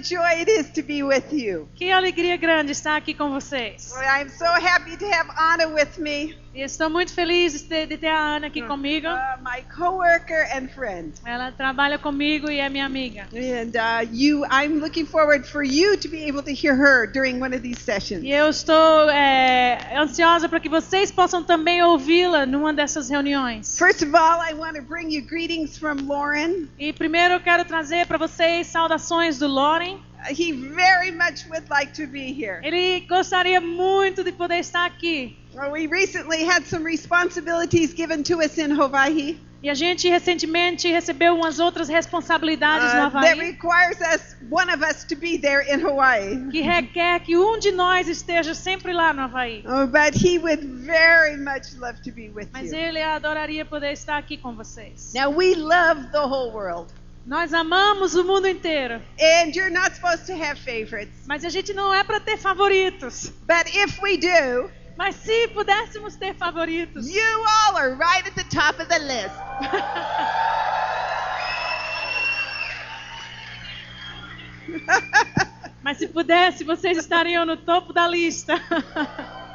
joy it is to be with you. Que alegria grande estar aqui com vocês. I'm so happy to have Anna with me, E estou muito feliz de ter, a Ana aqui comigo. uh, my coworker and friend. Ela trabalha comigo e é minha amiga. And uh, you, I'm looking forward for you to be able to hear her during one of these sessions. E eu estou é, ansiosa para que vocês possam também ouvi-la numa dessas reuniões. First of all, I want to bring you greetings from Lauren. E primeiro eu quero trazer para vocês saudações do Loren. He very much would like to be here. Ele gostaria muito de poder estar aqui. Well, we recently had some responsibilities given to us in Hawaii E a gente recentemente recebeu umas outras responsabilidades no uh, that Havaí requires us, one of us, to be there in Hawaii. que requer que um de nós esteja sempre lá no Havaí. Oh, but he would very much love to be with Mas you. ele adoraria poder estar aqui com vocês. Now we love the whole world, Nós amamos o mundo inteiro, and you're not supposed to have favorites. mas a gente não é para ter favoritos. But if we do, Mas se pudéssemos ter favoritos, you all are right at the top of the list. mas se pudesse, vocês estariam no topo da lista.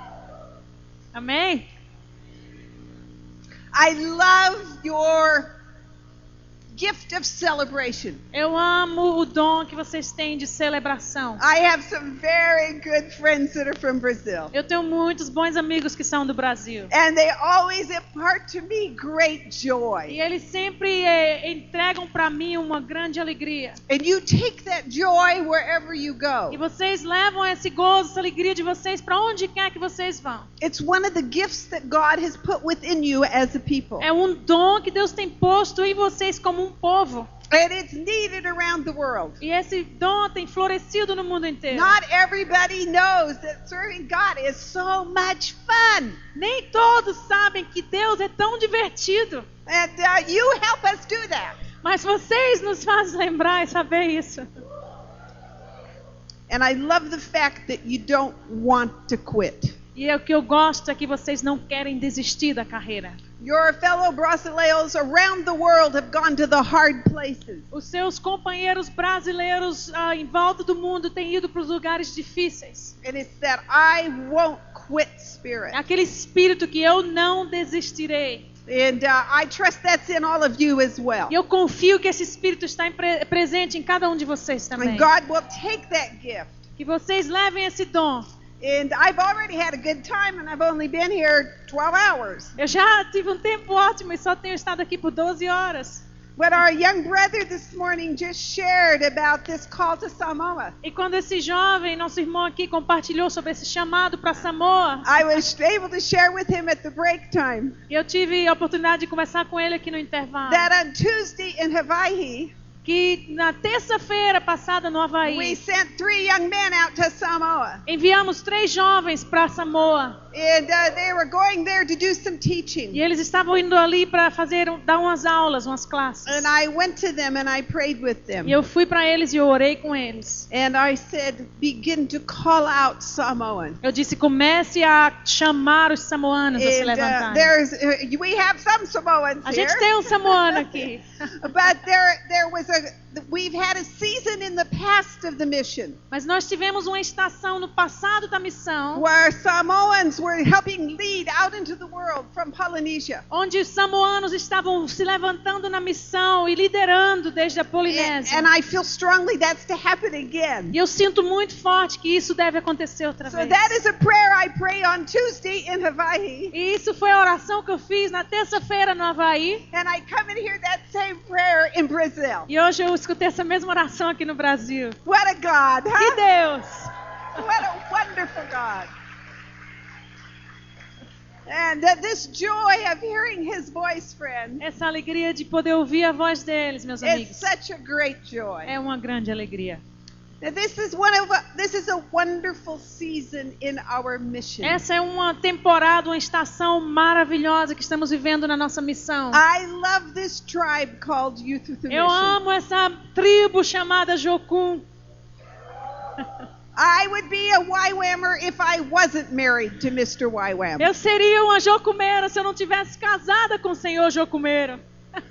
Amém? I love your gift of celebration. Eu amo o dom que vocês têm de celebração. I have some very good friends that are from Brazil. Eu tenho muitos bons amigos que são do Brasil. And they always impart to me great E joy. eles sempre eh, entregam para mim uma grande alegria. And you take that joy wherever you E go. vocês levam esse gozo, essa alegria de vocês para onde quer que vocês vão. It's one of the gifts that God has put within you as a people. É um dom que Deus tem posto em vocês como um povo. And it's needed around the world. E esse dom tem florescido no mundo inteiro. Not everybody knows that serving God is so much fun. Nem todos sabem que Deus é tão divertido. And uh, you help us do that. Mas vocês nos fazem lembrar e saber isso. And I love the fact that you don't want to quit. E é o que eu gosto é que vocês não querem desistir da carreira. Your fellow brasileiros around the world have gone to the hard places. Os seus companheiros brasileiros ah, em volta do mundo têm ido para os lugares difíceis. And it's that I won't quit É spirit. aquele espírito que eu não desistirei. And uh, I trust that's in all of you as well. Eu confio que esse espírito está em pre- presente em cada um de vocês também. And God will take that gift. Que vocês levem esse dom. And I've already had a good time, and I've only been here 12 hours. Eu já tive um tempo ótimo e só tenho estado aqui por 12 horas. But our young brother this morning just shared about this call to Samoa. E quando esse jovem, nosso irmão aqui, compartilhou sobre esse chamado para Samoa, I was able to share with him at the break time eu tive a oportunidade de conversar com ele aqui no intervalo. that on Tuesday in Hawaii, Que na terça-feira passada no we Havaí, sent three young men out to Samoa. enviamos três jovens para Samoa. And uh, they were going there to do some E teaching. eles estavam indo ali para fazer dar umas aulas, umas classes. And I went to them and I prayed with them. E eu fui para eles e eu orei com eles. And I said, begin to call out Samoan. Eu disse: comece a chamar os samoanos a se And uh, levantarem. there's, uh, we have some Samoans A here. gente tem um samoano aqui. But there, there was a, we've had a season in the past of the mission Mas nós tivemos uma estação no passado da missão, where Samoans were helping lead out into the world from Polynesia. onde os samoanos estavam se levantando na missão e liderando desde a And, Polinésia. and I feel strongly that's to happen again. E eu sinto muito forte que isso deve acontecer outra So vez. that is a prayer I pray on Tuesday in Hawaii. E isso foi a oração que eu fiz na terça-feira no Havaí. And I come and hear that same prayer in Brazil. E hoje eu escutei essa mesma oração aqui no Brasil. What a God, Que huh? Deus! What a wonderful God. And this joy of hearing his voice, friend, Essa alegria de poder ouvir a voz deles, meus amigos. such a great joy. É uma grande alegria. Now, this is one of this is a wonderful season in our mission. Essa é uma temporada, uma estação maravilhosa que estamos vivendo na nossa missão. I love this tribe called Youth with a Eu Mission. amo essa tribo chamada Jocum. I would be a YWAMer if I wasn't married to Mr. YWAM. Eu seria uma jocumeira se eu não tivesse casada com o senhor jocumeiro.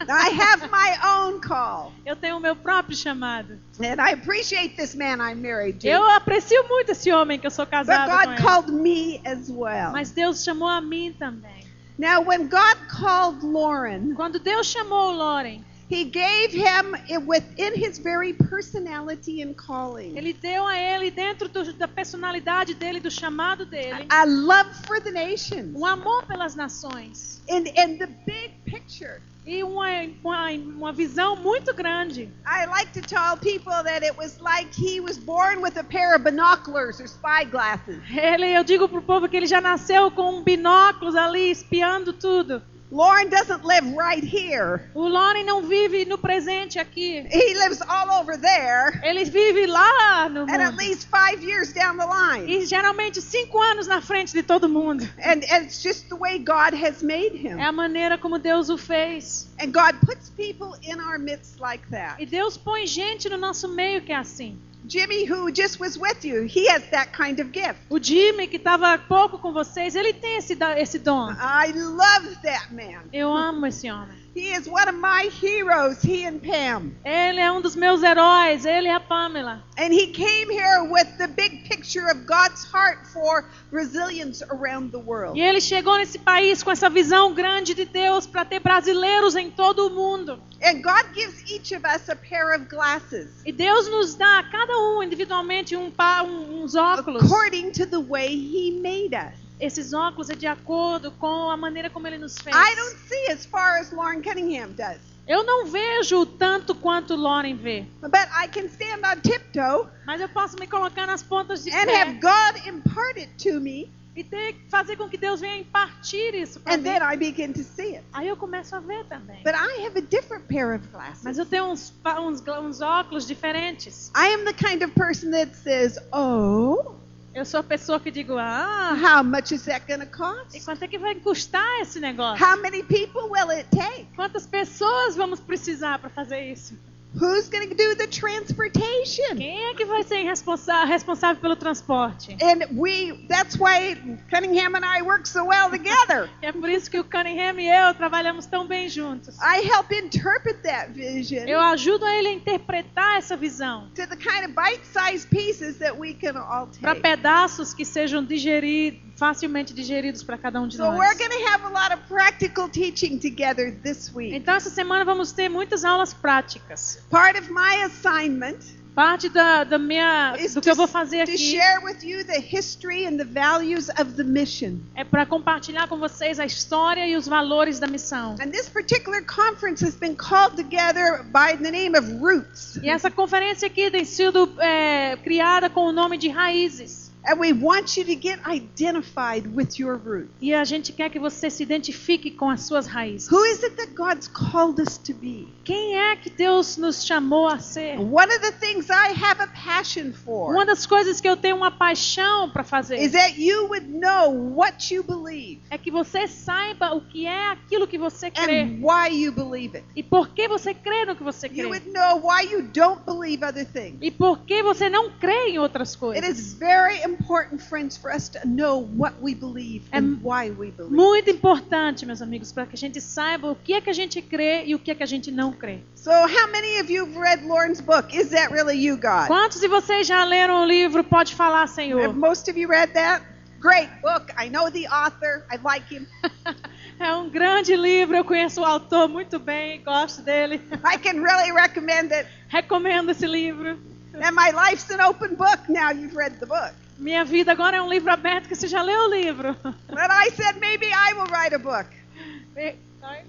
I have my own call. Eu tenho o meu próprio chamado. And I appreciate this man I'm married to. Eu aprecio muito esse homem que eu sou But casada com God ele. called me as well. Mas Deus chamou a mim também. Now, when God called Lauren, Quando Deus chamou o Loren, He gave him it within his very personality and calling Ele deu a ele, dentro do- da personalidade dele, do chamado dele, a love for the nations um amor pelas nações. and, and the big picture. E uma, uma, uma visão muito grande. I like to tell people that it was like he was born with a pair of binoculars or spy glasses. Ele, eu digo pro povo que ele já nasceu com binóculos ali, espiando tudo. Lauren doesn't live right here. O Loren não vive no presente aqui. He lives all over there Ele vive lá no and at mundo. least five years down the line. E geralmente cinco anos na frente de todo mundo. And, and it's just the way God has made him. É a maneira como Deus o fez. And God puts people in our midst like that. E Deus põe gente no nosso meio que é assim. Jimmy, who just was with you, he has that kind of gift. O Jimmy, que estava pouco com vocês, ele tem esse, esse dom. I love that man. Eu amo esse homem. He is one of my heroes, he and Pam. Ele é um dos meus heróis, ele e a Pamela. And he came here with the big picture of God's heart for Brazilians around the world. E ele chegou nesse país com essa visão grande de Deus para ter brasileiros em todo o mundo. And God gives each of us a pair of glasses E Deus nos dá, cada um individualmente, um pa, um- uns óculos. according to the way he made us. Esses óculos é de acordo com a maneira como ele nos fez. I don't see as far as Lauren Cunningham does. Eu não vejo tanto quanto Lauren vê. But I can stand on tiptoe Mas eu posso me colocar nas pontas de and pé have God impart it to me, e ter, fazer com que Deus venha impartir isso para and mim. then I begin to see it. Aí eu começo a ver também. But I have a different pair of glasses. Mas eu tenho uns, uns, uns óculos diferentes. I am the kind of person that says, "Oh, Eu sou a pessoa que digo, ah, how much is that going to e cost? quanto é que vai custar esse negócio? How many people will it take? Quantas pessoas vamos precisar para fazer isso? Who's going to do the transportation?" Quem é que vai ser responsa- responsável pelo transporte? And we that's why Cunningham and I work so well together. É por isso que o Cunningham e eu trabalhamos tão bem juntos. I help interpret that vision Eu ajudo a ele a interpretar essa visão to the kind of bite-sized pieces that we can all para take. pedaços que sejam digeridos, facilmente digeridos para cada um de So nós. we're going to have a lot of practical teaching together this week. Então essa semana vamos ter muitas aulas práticas. Part of my assignment Parte da, da minha, do que eu vou fazer aqui share with you the history and the values of the mission. é para compartilhar com vocês a história e os valores da missão. And this particular conference has been called together by the name of Roots. E essa conferência aqui tem sido é, criada com o nome de Raízes. And we want you to get identified with your roots. E a gente quer que você se identifique com as suas raízes. Who is it that God's called us to be? Quem é que Deus nos chamou a ser? One of the things I have a passion for Uma das coisas que eu tenho uma paixão para fazer is that you would know what you believe é que você saiba o que é aquilo que você crê and why you believe it. e por que você crê no que você You crê would know why you don't believe other things. e por que você não crê em outras It coisas. is very important, friends, for us to know what we believe and why we believe. Muito importante, meus amigos, para que a gente saiba o que é que a gente crê e o que é que a gente não crê. So, how many of you have read Lauren's book? Is that really you, God? Quantos de vocês já leram o livro Pode Falar, Have Senhor? most of you read that? Great book. I know the author. I like him. É um grande livro, eu conheço o autor muito bem, gosto dele. I can really recommend it. Recomendo esse livro. And my life's an open book now you've read the book. Minha vida agora é um livro aberto que você já leu o livro. But I said maybe I will write a book.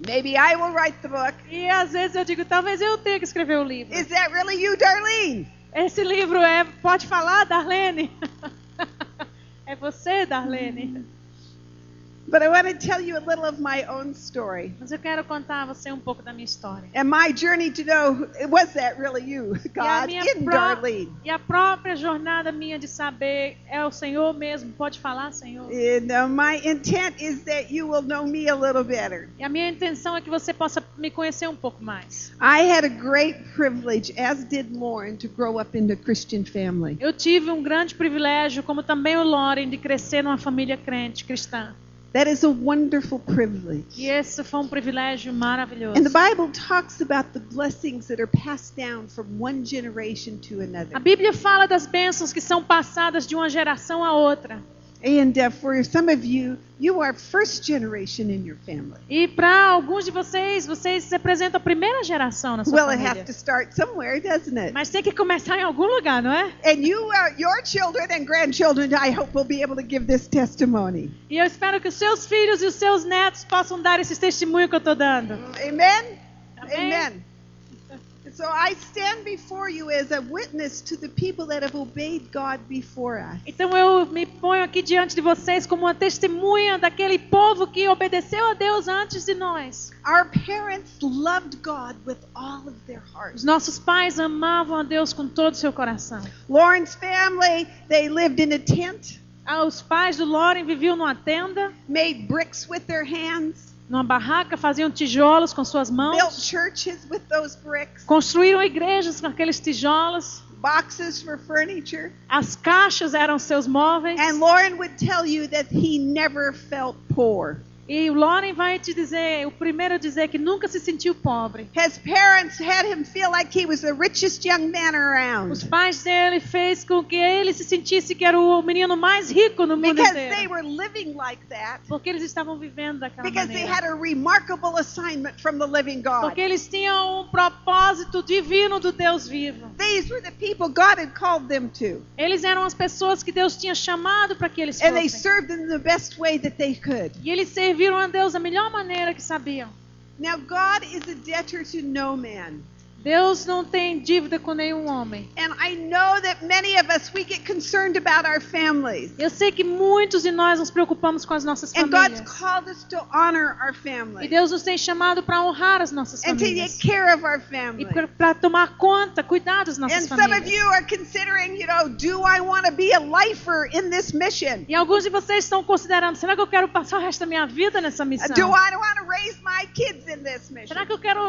Maybe I will write the book. e às vezes eu digo, talvez eu tenha que escrever o livro. Is that really you, Darlene? Esse livro é Pode Falar, Darlene? É você, Darlene? But I want to tell you a little of my own story Mas eu quero contar a você um pouco da minha história. and my journey to know was that really you, God, in Darlene. e a própria jornada minha de saber é o Senhor mesmo. Pode falar, Senhor? And uh, my intent is that you will know me a little better. E a minha intenção é que você possa me conhecer um pouco mais. I had a great privilege, as did Lauren, to grow up in a Christian family. Eu tive um grande privilégio, como também o Loren, de crescer numa família crente, cristã. That is a wonderful privilege. E esse foi um privilégio maravilhoso. And the Bible talks about the blessings that are passed down from one generation to another. A Bíblia fala das bênçãos que são passadas de uma geração a outra. And uh, for some of you, you are first generation in your family. E para alguns de vocês, vocês representam a primeira geração na sua Well, it família. has to start somewhere, doesn't it? Mas tem que começar em algum lugar, não é? And you, uh, your children and grandchildren, I hope, will be able to give this testimony. E eu espero que os seus filhos e os seus netos possam dar esse testemunho que eu estou dando. Amen? Amém. Amen. So I stand before you as a witness to the people that have obeyed God before us. Então eu me ponho aqui diante de vocês como uma testemunha daquele povo que obedeceu a Deus antes de nós. Our parents loved God with all of their Os hearts. nossos pais amavam a Deus com todo o seu coração. Lauren's family, they lived in a tent, Ah, Os pais do Loren viviam numa tenda, made bricks with their hands, numa barraca, faziam tijolos com suas built mãos, churches with those bricks, construíram igrejas com aqueles tijolos. boxes for furniture. As caixas eram seus móveis. And Lauren would tell you that he never felt poor. E o Loren vai te dizer, o primeiro a dizer que nunca se sentiu pobre. His parents had him feel like he was the richest young man Os around pais dele fez com que ele se sentisse que era o menino mais rico no mundo because they inteiro. were living like that. Porque eles estavam vivendo daquela Because they maneira. had a remarkable assignment from the living God. Porque eles tinham um propósito divino do Deus vivo. These were the people God had called them to. Eles eram as pessoas que Deus tinha chamado para que eles And they fossem. served in the best way that they could. E eles serviram a Deus da melhor maneira que sabiam. Now, God is a debtor to no man. Deus não tem dívida com nenhum homem. And I know that many of us, we get concerned about our families. Eu sei que muitos de nós nos preocupamos com as nossas And God's famílias. called us to honor our E Deus nos tem chamado para honrar as nossas and to famílias. take care of our E para tomar conta, cuidar das And nossas some of famílias. you are considering, you know, do I want to be a lifer in this mission? E alguns de vocês estão considerando, será que eu quero passar o resto da minha vida nessa missão? Do I want to raise my kids in this mission? Será que eu quero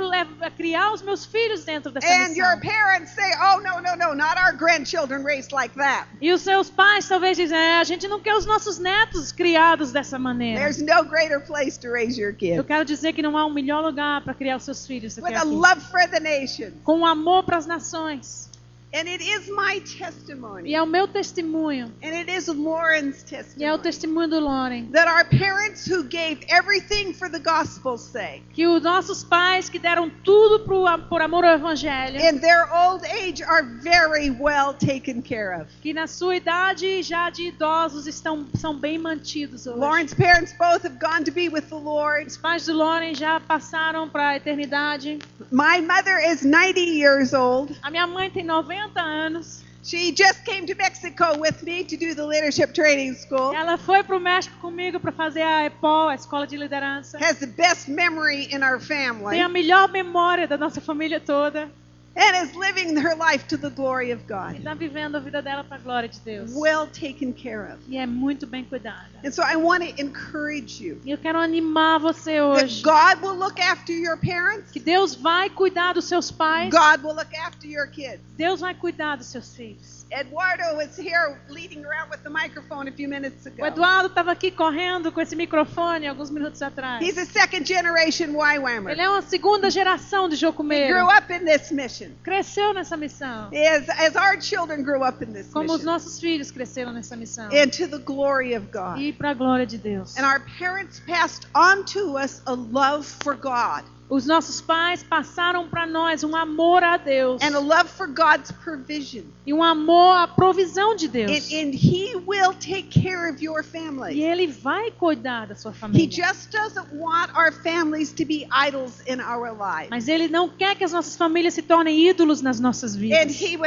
criar os meus filhos dentro dessa And your missão? parents say, oh, no, no, no, not our grandchildren raised like that. E os seus pais talvez dizem, é, a gente não quer os nossos netos criados dessa maneira. There's no greater place to raise your Eu kids. quero dizer que não há um melhor lugar para criar os seus filhos With a love for the nation. Com amor para as nações. And it is my E é o meu testemunho. And it is Lauren's E é o testemunho do Loren. That our parents who gave everything for the gospel's sake, Que os nossos pais que deram tudo por amor ao Evangelho. in their old age, are very well taken care of. Que na sua idade já de idosos estão, são bem mantidos hoje. Lauren's parents both have gone to be with the Lord. Os pais do Loren já passaram para a eternidade. My mother is 90 years old. A minha mãe tem 90 anos. She just came to Mexico with me to do the leadership training school. Ela foi para o México comigo para fazer a EPOL, a Escola de Liderança. Has the best memory in our Tem family a melhor memória da nossa família toda. And is living her life to the glory of E God. está vivendo a vida dela para a glória de Deus. Well taken care of. E é muito bem cuidada. And so I want to encourage you E eu quero animar você that hoje. God will look after your parents. Que Deus vai cuidar dos seus pais. God will look after your kids. Deus vai cuidar dos seus filhos. Eduardo was here leading around with the microphone a few minutes O ago. Eduardo estava aqui correndo com esse microfone alguns minutos atrás. He's a second generation. Ele é uma segunda geração de He Jocumeiro. grew up in this mission. Cresceu nessa missão. As, as our children grew up in this Como os mission. nossos filhos cresceram nessa missão. And to the glory of God. E para a glória de Deus. And our parents passed on to us a love for God Os nossos pais passaram para nós um amor a Deus. and a love for God's provision. E um amor à provisão de And, Deus. and He will take care of your E family. Ele vai cuidar da sua He família. just doesn't want our families to be idols in our lives. Mas Ele não quer que as nossas famílias se tornem ídolos nas nossas And vidas. Wi- he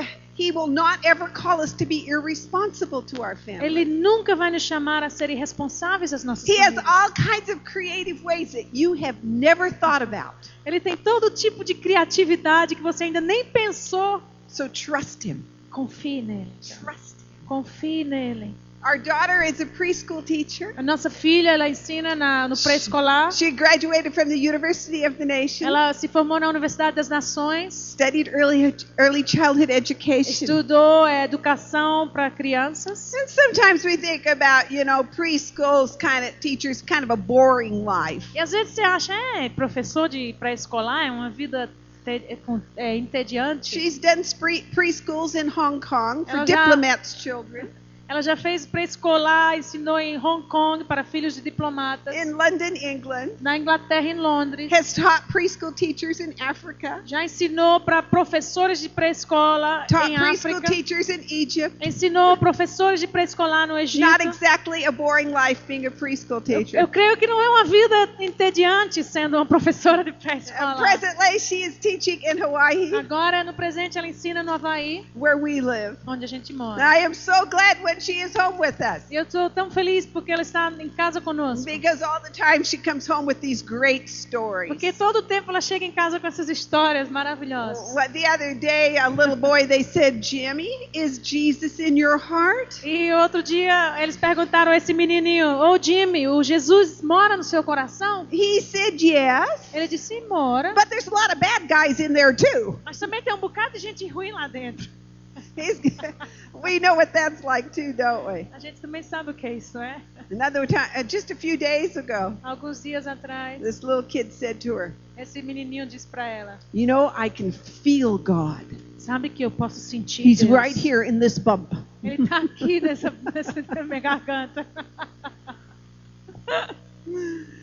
will not ever call us to be irresponsible to our Ele nunca vai nos chamar a ser irresponsáveis às nossas He has famílias. all kinds of creative ways that you have never thought about. Ele tem todo tipo de criatividade que você ainda nem pensou. So trust Him. Confie nele. Trust Him. Confie nele. Our daughter is a preschool teacher. A nossa filha, ela ensina na, no pré-escolar. She graduated from the University of the Nation, Ela se formou na Universidade das Nações. studied early early childhood education. Estudou é, educação para crianças. And sometimes we think about, you know, preschools kind of teachers kind of a boring life. E às vezes você acha, é, professor de pré-escolar é uma vida é, entediante. She's done preschools in Hong Kong for diplomats' children, Ela já fez pré-escolar, ensinou em Hong Kong para filhos de diplomatas. in London, England, Na Inglaterra em Londres. has taught preschool teachers in Africa, Já ensinou para professores de pré-escola taught em preschool África. teachers in Egypt. Ensinou professores de pré-escolar no Egito. Not exactly a boring life being a preschool teacher. Eu creio que não é uma vida entediante sendo uma professora de Uh, pré-escolar. presently, she is teaching in Hawaii, Agora, no presente, ela ensina no Havaí, where we live. onde a gente mora. I am so glad when she is home with us. Eu estou tão feliz porque ela está em casa conosco. Because all the time she comes home with these great stories. Porque todo tempo ela chega em casa com essas histórias maravilhosas. The other day, a little boy, they said, Jimmy, is Jesus in your heart? E outro dia eles perguntaram a esse menininho: Ô Jimmy, o Jesus mora no seu coração? He said, yes. Ele disse: Sim, mora. But there's a lot of bad guys in there too. Mas também tem um bocado de gente ruim lá dentro. We know what that's like too, don't we? A gente também sabe o que é isso, é? Another time, uh, just a few days ago, Alguns dias atrás, this little kid said to her, esse menininho disse pra ela: You know, I can feel God. Sabe que eu posso sentir He's Deus. right here in this bump. Ele tá aqui nessa, nessa minha garganta.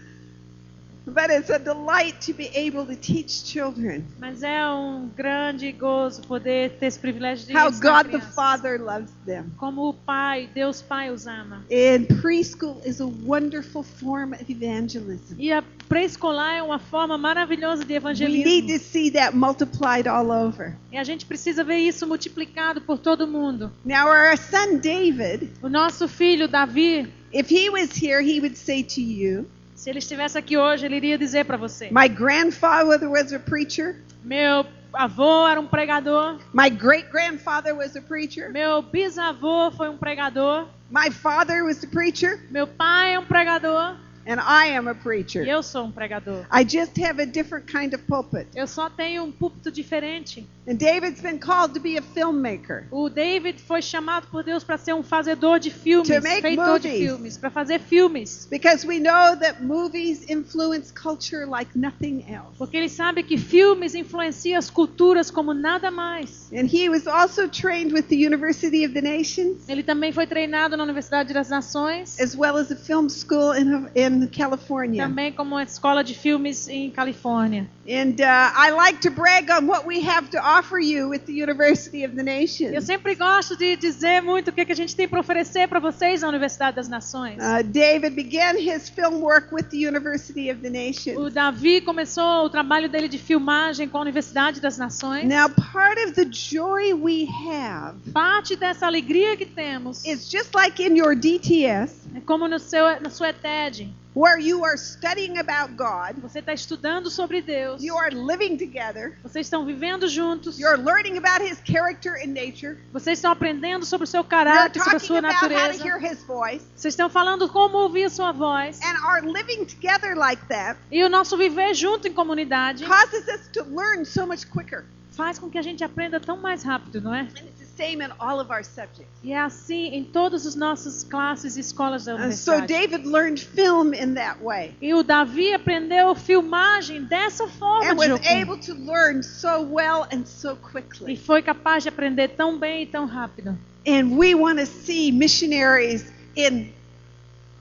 But it's a delight to be able to teach children Mas é um grande gozo poder ter esse privilégio de how God the. Father loves them. Como o Pai, Deus Pai os ama. And preschool is a wonderful form of evangelism. E a pré-escolar é uma forma maravilhosa de We need evangelismo. to see that multiplied all over. E a gente precisa ver isso multiplicado por todo mundo. Now, our son David, O nosso filho Davi, if he was here, he would say to you, se ele estivesse aqui hoje, ele iria dizer para você: My grandfather was a preacher. Meu avô era um pregador, My great grandfather was a preacher. meu bisavô foi um pregador, My father was a preacher. meu pai é um pregador And I am a e preacher. eu sou um pregador. I just have a different kind of pulpit. Eu só tenho um púlpito diferente. And David's been called to be a filmmaker. O David foi chamado por Deus para ser um fazedor de filmes, To make feitor de movies. filmes, para fazer filmes. Because we know that movies influence culture like nothing else. Porque ele sabe que filmes influenciam as culturas como nada mais. And he was also trained with the University of the Nations, Ele também foi treinado na Universidade das Nações, as well as a film school in, in California. também como uma escola de filmes em Califórnia. And uh, I like to brag on what we have to offer you with the University of the Eu Nations. sempre gosto de dizer muito o que que a gente tem para oferecer para vocês na Universidade das Nações. Uh, David began his film work with the University of the O Nations. Davi começou o trabalho dele de filmagem com a Universidade das Nações. Now, part of the joy we have Parte dessa alegria que temos is just like in your DTS, é como no seu, na sua TED. Where you are studying about God, Você está estudando sobre Deus. you are living together, Vocês estão vivendo juntos. you're learning about His character and nature, Vocês estão aprendendo sobre o seu caráter, sobre a sua about how to natureza. hear His voice, Vocês estão falando como ouvir a sua voz. and are living together like that E o nosso viver junto em comunidade causes us to learn so much quicker. faz com que a gente aprenda tão mais rápido, não é? And same in all of our subjects. E é assim em todas as nossas classes e escolas da And so universidade. David learned film in that way E o Davi aprendeu filmagem dessa forma and was able to learn so well and so E quickly. foi capaz de aprender tão bem e tão rápido. And we want to see missionaries in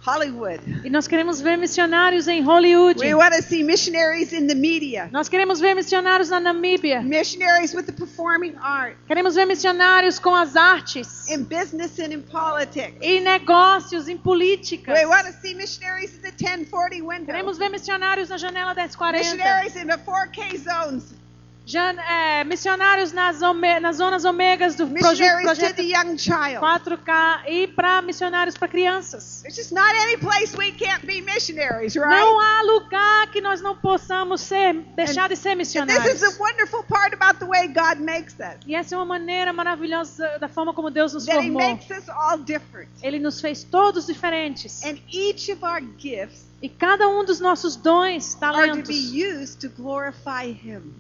Hollywood. E nós queremos ver missionários em Hollywood. We want to see missionaries in the media, Nós queremos ver missionários na Namíbia. missionaries with the performing art, Queremos ver missionários com as artes. in business and in politics. Em negócios, em política. We want to see missionaries in the 1040 window, Queremos ver missionários na janela 1040. missionaries in the 4K zones. Já, é, missionários nas, ome- nas zonas ômegas do projeto the young child. 4K e para missionários para crianças. There's just not any place we can't be missionaries, right? Não há lugar que nós não possamos ser, deixar de ser And missionários. is a wonderful part about the way God makes us. E essa é uma maneira maravilhosa da forma como Deus nos formou. makes us all different. Ele nos fez todos diferentes. And each of our gifts E cada um dos nossos dons, talentos,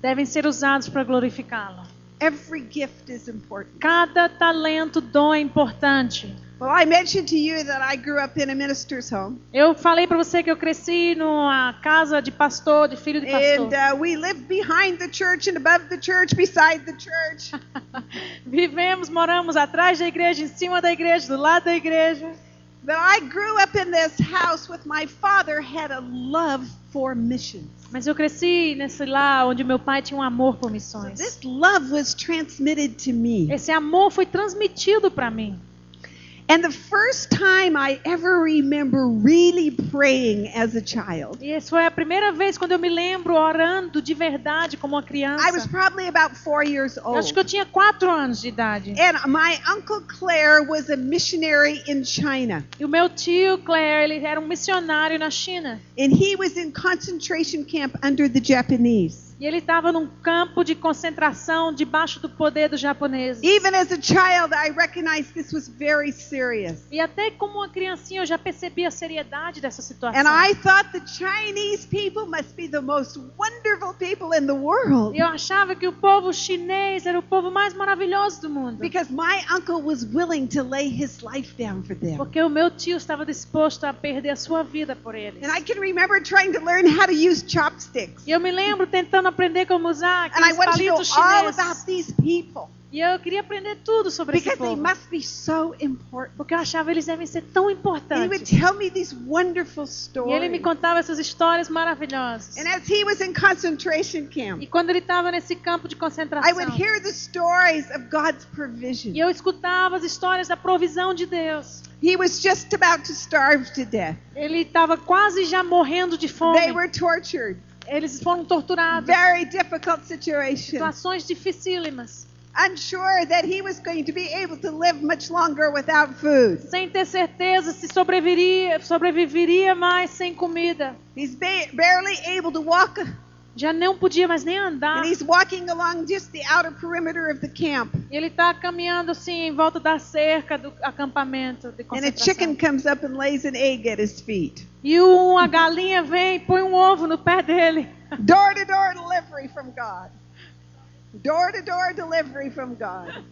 devem ser usados para glorificá-lo. Every gift is important. Cada talento, dom é importante. Well, I mentioned to you that I grew up in a minister's home. Eu falei para você que eu cresci numa casa de pastor, de filho de pastor. And uh, we lived behind the church and above the church, beside the church. Vivemos, moramos atrás da igreja, em cima da igreja, do lado da igreja. But I grew up in this house with my father had a love for missions. Mas eu cresci nesse lar onde meu pai tinha um amor por missões. this love was transmitted to me. Esse amor foi transmitido para mim. And the first time I ever remember really praying as a child, E essa foi a primeira vez quando eu me lembro orando de verdade como uma criança. I was probably about four years Eu acho que eu old. tinha quatro anos de idade. And my uncle Claire was a missionary in China. E o meu tio Claire, ele era um missionário na China. And he was in concentration camp under the Japanese. E ele estava num campo de concentração debaixo do poder dos japoneses. Even as a child, I recognized this was very serious. E até como uma criancinha eu já percebi a seriedade dessa situação. And I thought the Chinese people must be the most wonderful people in the world. E eu achava que o povo chinês era o povo mais maravilhoso do mundo. Because my uncle was willing to lay his life down for them. Porque o meu tio estava disposto a perder a sua vida por eles. And I can remember trying to learn how to use chopsticks. E eu me lembro tentando aprender como usar And I aqueles palitos all chineses. about these people. E eu queria aprender tudo sobre esse Because they povo. must be so important. Porque eu achava eles devem ser tão And he would importantes. tell me these wonderful E ele me stories. contava essas histórias maravilhosas. And as he was in concentration camp, E quando ele estava nesse campo de I concentração, would hear the stories of God's provision. e eu escutava as histórias da provisão de Deus. He was just about to starve to death. Ele estava quase já morrendo de fome. They were tortured. Eles foram torturados. Very difficult situation. Situações dificílimas. Unsure that he was going to be able to live much longer without food. Sem ter certeza se sobreviveria, sobreviveria mais sem comida. He's ba- barely able to walk, Já não podia mais nem andar. and he's walking along just the outer perimeter of the camp. E ele está caminhando assim em volta da cerca do acampamento de And a chicken concentração. comes up and lays an egg at his feet. E uma galinha vem e põe um ovo no pé dele. Door to door delivery from God. Door to door delivery from God.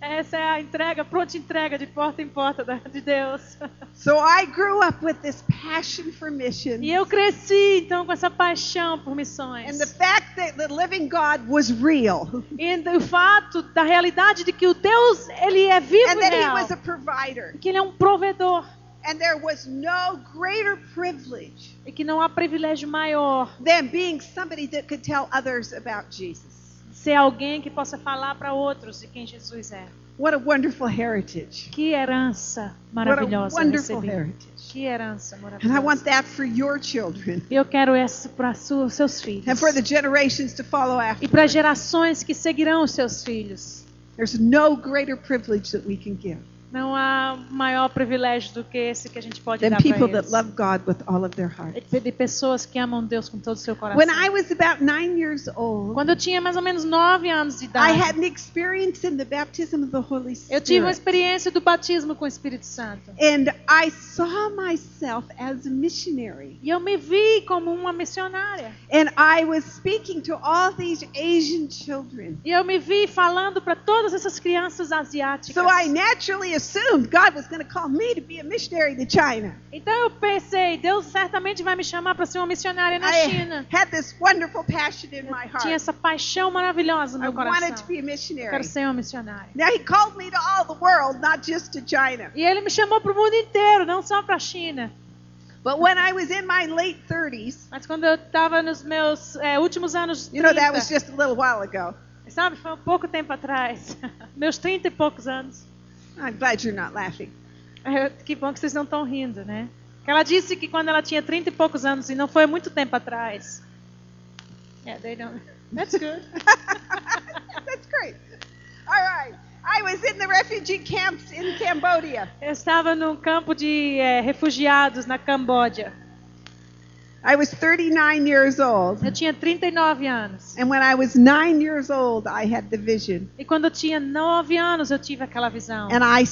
Essa é a entrega, pronta entrega de porta em porta de Deus. So I grew up with this passion for mission. E eu cresci então com essa paixão por missões. And the fact that the living God was real. E o fato da realidade de que o Deus, ele é vivo And e that he was a provider. Que ele é um provedor. And there was no greater privilege E que não há privilégio maior than being somebody that could tell others about Jesus. Ser alguém que possa falar para outros de quem Jesus é. What a wonderful heritage. Que herança What a maravilhosa wonderful recebi. heritage. Que herança And I maravilhosa. want that for your children E eu quero isso para seus filhos. and for the generations to follow E after. para gerações que seguirão os seus filhos. There's no greater privilege that we can give Não há maior privilégio do que esse que a gente pode than dar people that love God with all of their heart. De pessoas que amam Deus com todo o seu coração. When I was about nine years old, Quando eu tinha mais ou menos nove anos de I idade, had an experience in the baptism of the Holy eu tive uma Spirit. experiência do batismo com o Espírito Santo. And I saw myself as a missionary. E eu me vi como uma missionária. And I was speaking to all these Asian children. E eu me vi falando para todas essas crianças asiáticas. So I naturally assumed God was going to call me to be a missionary to China. Então eu pensei, Deus certamente vai me chamar para ser uma missionária na I China. had this wonderful passion in my Tinha heart. essa paixão maravilhosa no I meu wanted coração. to be a Eu missionary. quero ser uma missionária. Now he called me to all the world, not just to China. E ele me chamou para o mundo inteiro, não só para a China. But when I was in my late 30s, Mas quando eu estava nos meus é, últimos anos you know, that 30, was just a little while ago. sabe, foi um pouco tempo atrás, meus 30 e poucos anos. I'm glad you're not laughing. É, Que bom que vocês não estão rindo, né? Ela disse que quando ela tinha 30 e poucos anos, e não foi muito tempo atrás. Yeah, they don't. That's good. That's great. All right. I was in the refugee camps in Cambodia. Eu estava num campo de eh, refugiados na Camboja. I was 39 years old. Eu tinha 39 anos. And when I was nine years old, I had the vision. E quando eu tinha 9 anos, eu tive aquela visão. And I,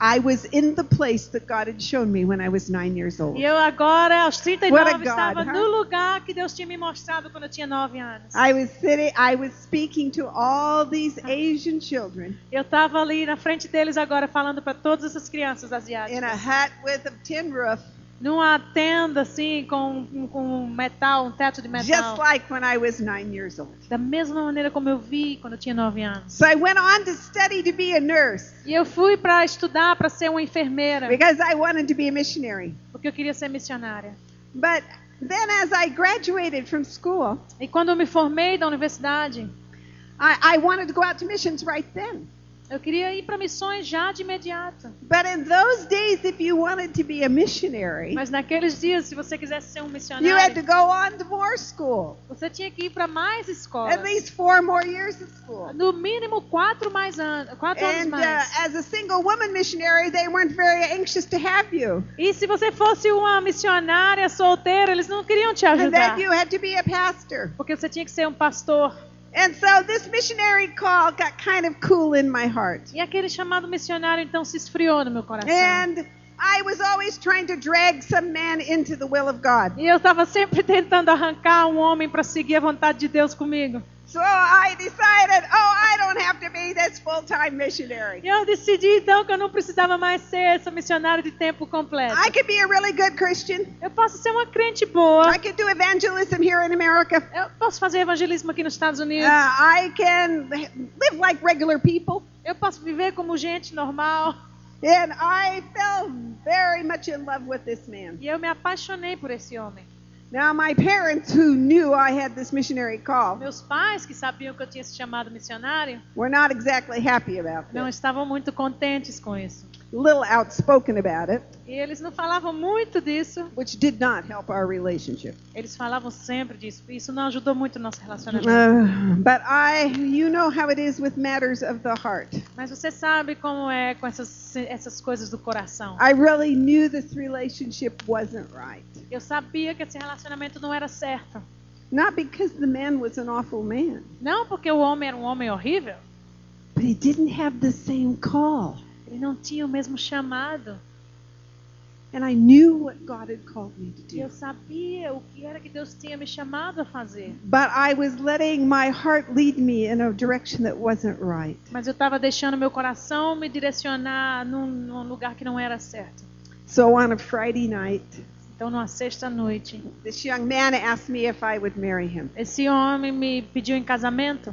I was in the place that God had shown me when I was nine years old. E eu agora, aos What a 39, God, estava huh? no lugar que Deus tinha me mostrado quando eu tinha 9 anos. I was sitting, I was speaking to all these Asian children Eu estava ali na frente deles agora falando para todas essas crianças in a asiáticas. hut with a tin roof, Numa tenda assim, com, com metal, um teto de metal. just like when I was nine years old. Da mesma maneira como eu vi quando eu tinha 9 anos. So I went on to study to be a nurse E eu fui para estudar para ser uma enfermeira, because I wanted to be a missionary. porque eu queria ser missionária. But then as I graduated from school, E quando eu me formei da universidade, I, I wanted to go out to missions right then. Eu queria ir para missões já de imediato. But in those days, if you wanted to be a missionary, Mas naqueles dias, se você quisesse ser um you had to missionário, go on to more school, você tinha que ir para mais escolas. at least four more years of school. No mínimo quatro mais anos, quatro anos And uh, mais. as a single woman missionary, they weren't very anxious to have you. E se você fosse uma missionária solteira, eles não queriam te And ajudar, then you had to be a pastor. porque você tinha que ser um pastor. And so this missionary call got kind of cool in my heart. E aquele chamado missionário então se esfriou no meu coração. And I was always trying to drag some man into the will of God. E eu estava sempre tentando arrancar um homem para seguir a vontade de Deus comigo. So I decided, oh, I don't have to be this full time missionary. Eu decidi então que eu não precisava mais ser essa missionária de tempo completo. I could be a really good Christian. Eu posso ser uma crente boa. I could do evangelism here in America. Eu posso fazer evangelismo aqui nos Estados Uh, Unidos. I can live like regular people. Eu posso viver como gente normal. And I fell very much in love with this man. E eu me apaixonei por esse homem. Now, my parents, who knew I had this missionary call, Meus pais, que sabiam que eu tinha esse chamado missionário, were not exactly happy about não this. estavam muito contentes com isso. Little outspoken about it, E eles não falavam muito disso. which did not help our relationship. Eles falavam sempre disso. Isso não ajudou muito nosso relacionamento. Uh, but I, you know how it is with matters of the heart. Mas você sabe como é com essas, essas coisas do coração. I really knew this relationship wasn't right. Eu sabia que esse relacionamento não era certo. Not because the man was an awful man, Não porque o homem era um homem horrível. but he didn't have the same call. Ele não tinha o mesmo chamado. And I knew what God had called me to E eu do. sabia o que era que Deus tinha me chamado a fazer. But I was letting my heart lead me in a direction that wasn't right. Mas eu estava deixando meu coração me direcionar num, num lugar que não era certo. So on a Friday night, Então, numa sexta-noite, this young man asked me if I would marry him. esse homem me pediu em casamento.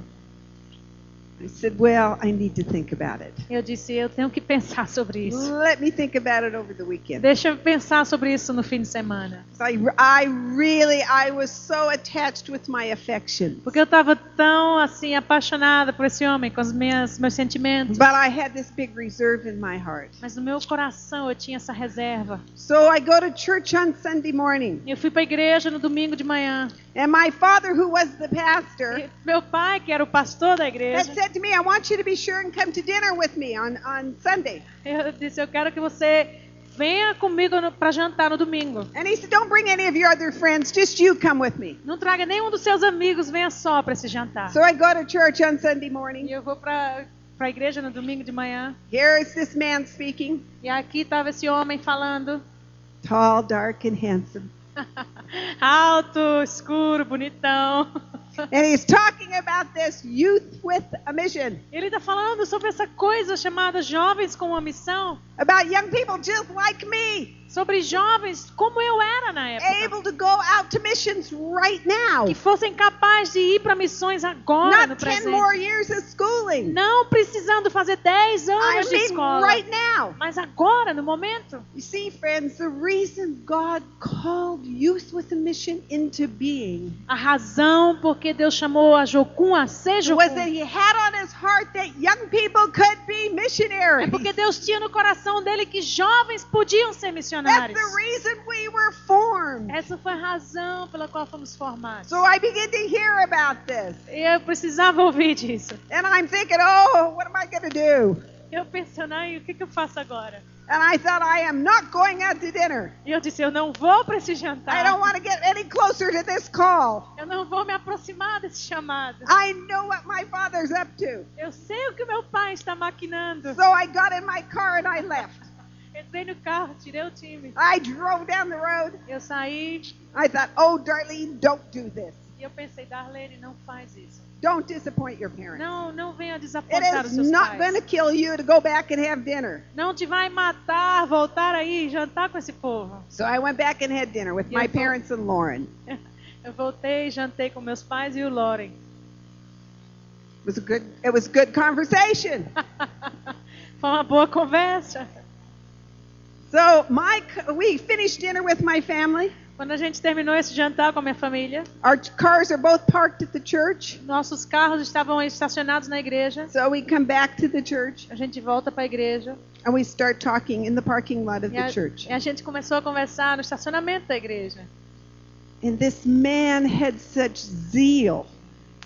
I said, Well, I need to think about it. Eu disse, eu tenho que pensar sobre isso. Let me think about it over the weekend. Deixa eu pensar sobre isso no fim de semana. So I, I really, I was so attached with my affections. Porque eu estava tão assim apaixonada por esse homem, com os meus, meus sentimentos. But I had this big reserve in my heart. Mas no meu coração eu tinha essa reserva. So I go to church on Sunday morning. Eu fui para a igreja no domingo de manhã. And my father, who was the pastor, E meu pai, que era o pastor da igreja, said to me, I want you to be sure and come to dinner with me on, on Sunday. eu disse: Eu quero que você venha comigo para jantar no domingo. And he said, Don't bring any of your other friends, just you come with me. Não traga nenhum dos seus amigos, venha só para esse jantar. So I go to church on Sunday E morning. eu vou para a igreja no domingo de manhã. Here is this man speaking, E aqui estava esse homem falando, tall, dark, and handsome. alto, escuro, bonitão. And he's talking about this youth with a mission, Ele está falando sobre essa coisa chamada jovens com uma missão, about young people just like me, sobre jovens como eu era na época, able to go out to missions right now. que fossem capazes de ir para missões agora no Not 10 presente. more years of schooling. Não precisando fazer 10 I anos de mean, escola, right now. mas agora, no momento. You see, friends, the reason God called youth with a mission into being A razão porque Deus chamou a Jocum a ser Jocum was that He had on His heart that young people could be é missionaries. porque Deus tinha no coração dele que jovens podiam ser That's missionários. the reason we were formed. Essa foi a razão pela qual fomos formados. So I began to hear about this. E eu precisava ouvir disso. And I'm thinking, oh, what am I going to do? Eu pensando, ai, o que, que eu faço agora? And I thought, I am not going out to dinner. E eu disse, eu não vou para esse I don't jantar. want to get any closer to this call. Eu não vou me aproximar desse chamado. I know what my father's up to. Eu sei o que meu pai está maquinando. So I got in my car and I left. Entrei no carro, tirei o time. I drove down the road. Eu saí I thought, oh, Darlene, don't do this. e eu pensei, Darlene, não faz isso. Don't disappoint your parents. Não, não venha It desapontar os is seus not going to pais. kill you to go back and have dinner. Não te vai matar voltar aí e jantar com esse povo. So I went back and had dinner with my Beautiful. parents and Lauren. Eu voltei, jantei com meus pais e o Loren. It was a good. It was good conversation. Foi uma boa conversa. So my we finished dinner with my family. Quando a gente terminou esse jantar com a minha família, Our cars are both parked at the church. nossos carros estavam estacionados na igreja. So we come back to the church A gente volta para a igreja and we start talking in the parking lot of a, the church. e a gente começou a conversar no estacionamento da igreja. And this man had such zeal.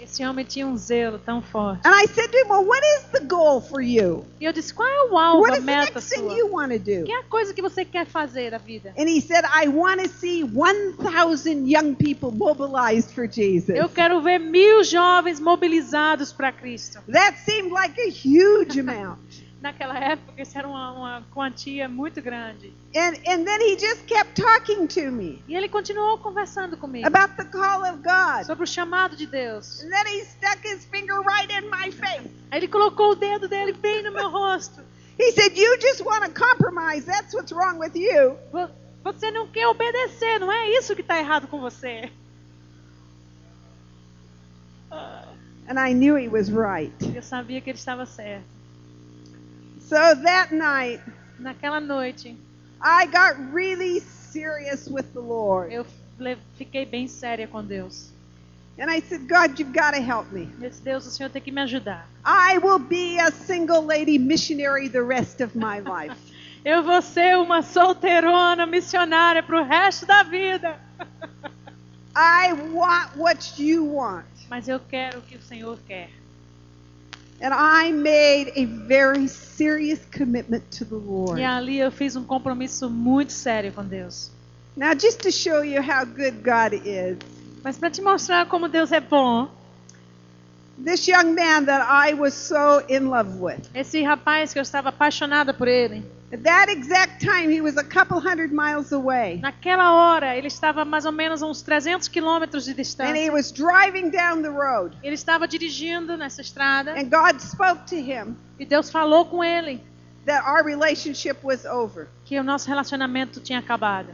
Esse homem tinha um zelo tão forte. And I said to him, "Well, what is the goal for you? E eu disse: qual é o alvo, What a is the meta next thing sua? you want to do?" Que é a coisa que você quer fazer da vida? And he said, "I want to see 1,000 young people mobilized for Jesus." Eu quero ver mil jovens mobilizados para Cristo. That seemed like a huge amount. Naquela época, isso era uma, uma quantia muito grande. And and then he just kept talking to me E ele continuou conversando comigo about the call of God. sobre o chamado de Deus. And then he stuck his finger right in my face. Aí ele colocou o dedo dele bem no meu rosto. He said, "You just want to compromise. That's what's wrong with you." Vo- Você não quer obedecer, não é isso que está errado com você. And I knew he was right. Eu sabia que ele estava certo. So that night, Naquela noite, I got really serious with the Lord. eu fiquei bem séria com Deus. And I said, God, you've got to help me. Disse, Deus, o Senhor tem que me ajudar. I will be a single lady missionary the rest of my life. Eu vou ser uma solteirona missionária para o resto da vida. I want what you want. Mas eu quero o que o Senhor quer. And I made a very serious commitment to the Lord. E ali eu fiz um compromisso muito sério com Deus. Now, just to show you how good God is, Mas para te mostrar como Deus é bom, this young man that I was so in love with, esse rapaz que eu estava apaixonada por ele, at that exact time, he was a couple hundred miles away. naquela hora ele estava mais ou menos a uns 300 quilômetros de And he distância. was driving down the road. Ele estava dirigindo nessa estrada And God spoke to him e Deus falou com ele that our relationship was over. que o nosso relacionamento tinha acabado.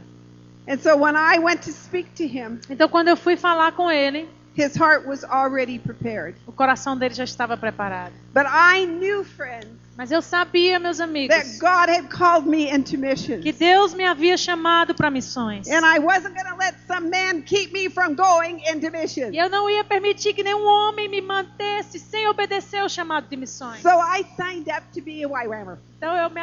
And so when I went to speak to him, Então quando eu fui falar com ele, his heart was already prepared. o coração dele já estava preparado. But I knew, friends, Mas eu sabia, meus that amigos, God had called me into missions. que Deus me havia chamado para missões. And I wasn't going to let some man keep me from going into missions. E eu não ia permitir que nenhum homem me mantesse sem obedecer ao chamado de missões. So I signed up to be a YWAMer. Então eu me,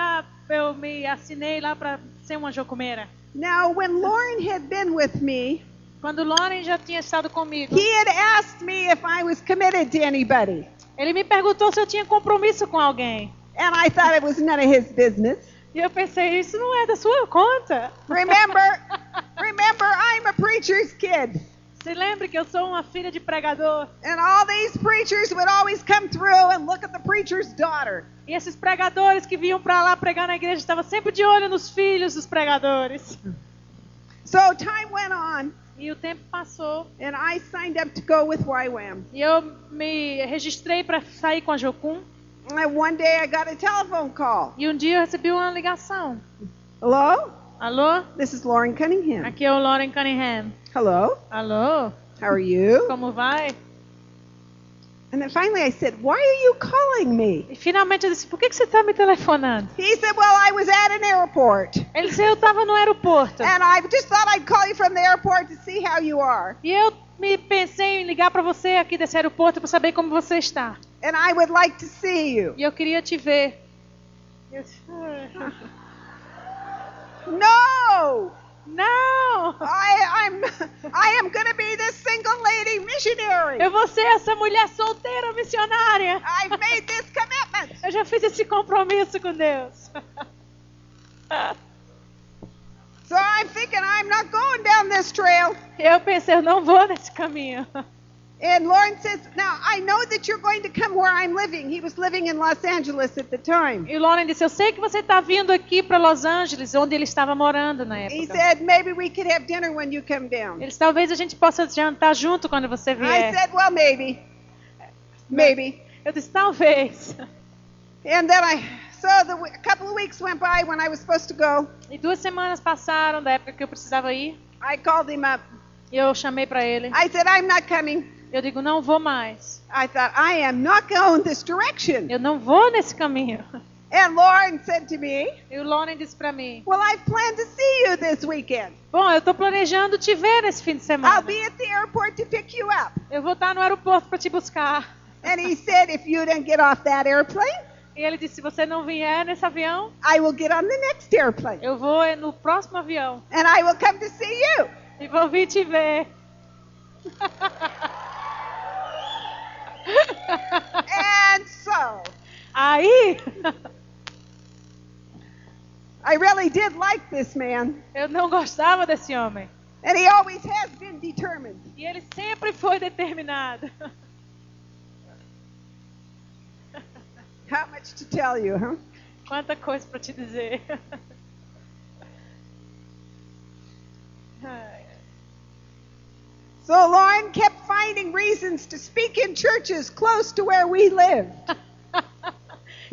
eu me assinei lá para ser uma jocumeira. Now, when Lauren had been with me, Quando Lauren já tinha estado comigo, he had asked me if I was committed to anybody. ele me perguntou se eu tinha compromisso com alguém. And I thought it was none of his business. E eu pensei, isso não é da sua conta. Remember, remember, I'm a preacher's kid. Se lembre que eu sou uma filha de pregador. And all these preachers would always come through and look at the preacher's daughter. E esses pregadores que vinham para lá pregar na igreja estavam sempre de olho nos filhos dos pregadores. So time went on, E o tempo passou. and I signed up to go with YWAM. E eu me registrei para sair com a Jocum. And one day I got a telephone call. E um dia eu recebi uma ligação. Hello? Alô? This is Lauren Cunningham. Aqui é o Lauren Cunningham. Hello? Alô? How are you? Como vai? And then finally I said, Why are you calling me? E finalmente eu disse, por que, que você está me telefonando? He said, Well, I was at an airport. Ele disse, eu estava no aeroporto. And I just thought I'd call you from the airport to see how you are. E eu me pensei em ligar para você aqui desse aeroporto para saber como você está. And I would like to see you. E eu queria te ver. Eu disse, "Ah, No! não! I, I'm I am going to be this single lady missionary. Eu vou ser essa mulher solteira missionária. I've made this commitment. Eu já fiz esse compromisso com Deus. So I'm thinking I'm not going down this trail. Eu pensei, eu não vou nesse caminho. And Lauren says, "Now I know that you're going to come where I'm living." He was living in Los Angeles at the time. E Lauren disse, eu sei que você está vindo aqui para Los Angeles, onde ele estava morando na He época. said, "Maybe we could have dinner when you come down." Eles talvez a gente possa jantar junto quando você I vier. said, "Well, maybe, maybe." Eu disse, talvez. And then I, so the, a couple of weeks went by when I was supposed to go. E duas semanas passaram da época que eu precisava ir. I called him up. Eu chamei para ele. I said, "I'm not coming." Eu digo, não vou mais. I thought, "I am not going this direction." Eu não vou nesse caminho. And Lauren said to me, E o Lauren disse para mim, "Well, I plan to see you this weekend. bom, eu estou planejando te ver nesse fim de I'll semana. be at the airport to pick you up." Eu vou estar no aeroporto para te buscar. And he said, "If you don't get off that airplane, E ele disse, se você não vier nesse avião, I will get on the next airplane eu vou no próximo avião. and I will come to see you." E vou vir te ver. And so, Aí, I really did like this man, eu não gostava desse homem. and he always has been determined. E ele sempre foi determinado. How much to tell you, huh? Quanta coisa para te dizer. Ai. So Lauren kept finding reasons to speak in churches close to where we live.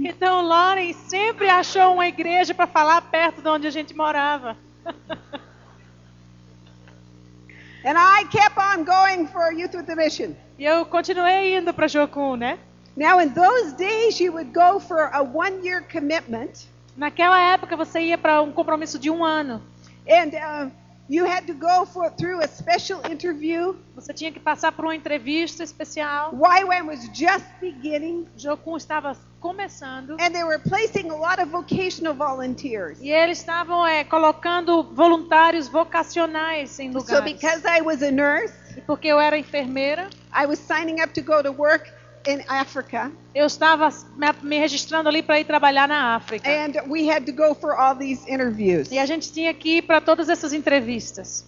Então, Lauren sempre achou uma igreja para falar perto de onde a gente morava. And I kept on going for Youth with a Mission. E eu continuei indo para Jocum, né? Now, in those days, you would go for a one year commitment, Naquela época você ia para um compromisso de um ano. and uh, you had to go for, through a special interview. Você tinha que passar por uma entrevista especial. YWAM was just beginning, Jocum estava começando and they were placing a lot of vocational volunteers. e eles estavam é, colocando voluntários vocacionais em So, lugares. because I was a nurse, E porque eu era enfermeira, I was signing up to go to work in Africa, eu estava me, registrando ali para ir trabalhar na África. and we had to go for all these interviews. E a gente tinha que ir para todas essas entrevistas.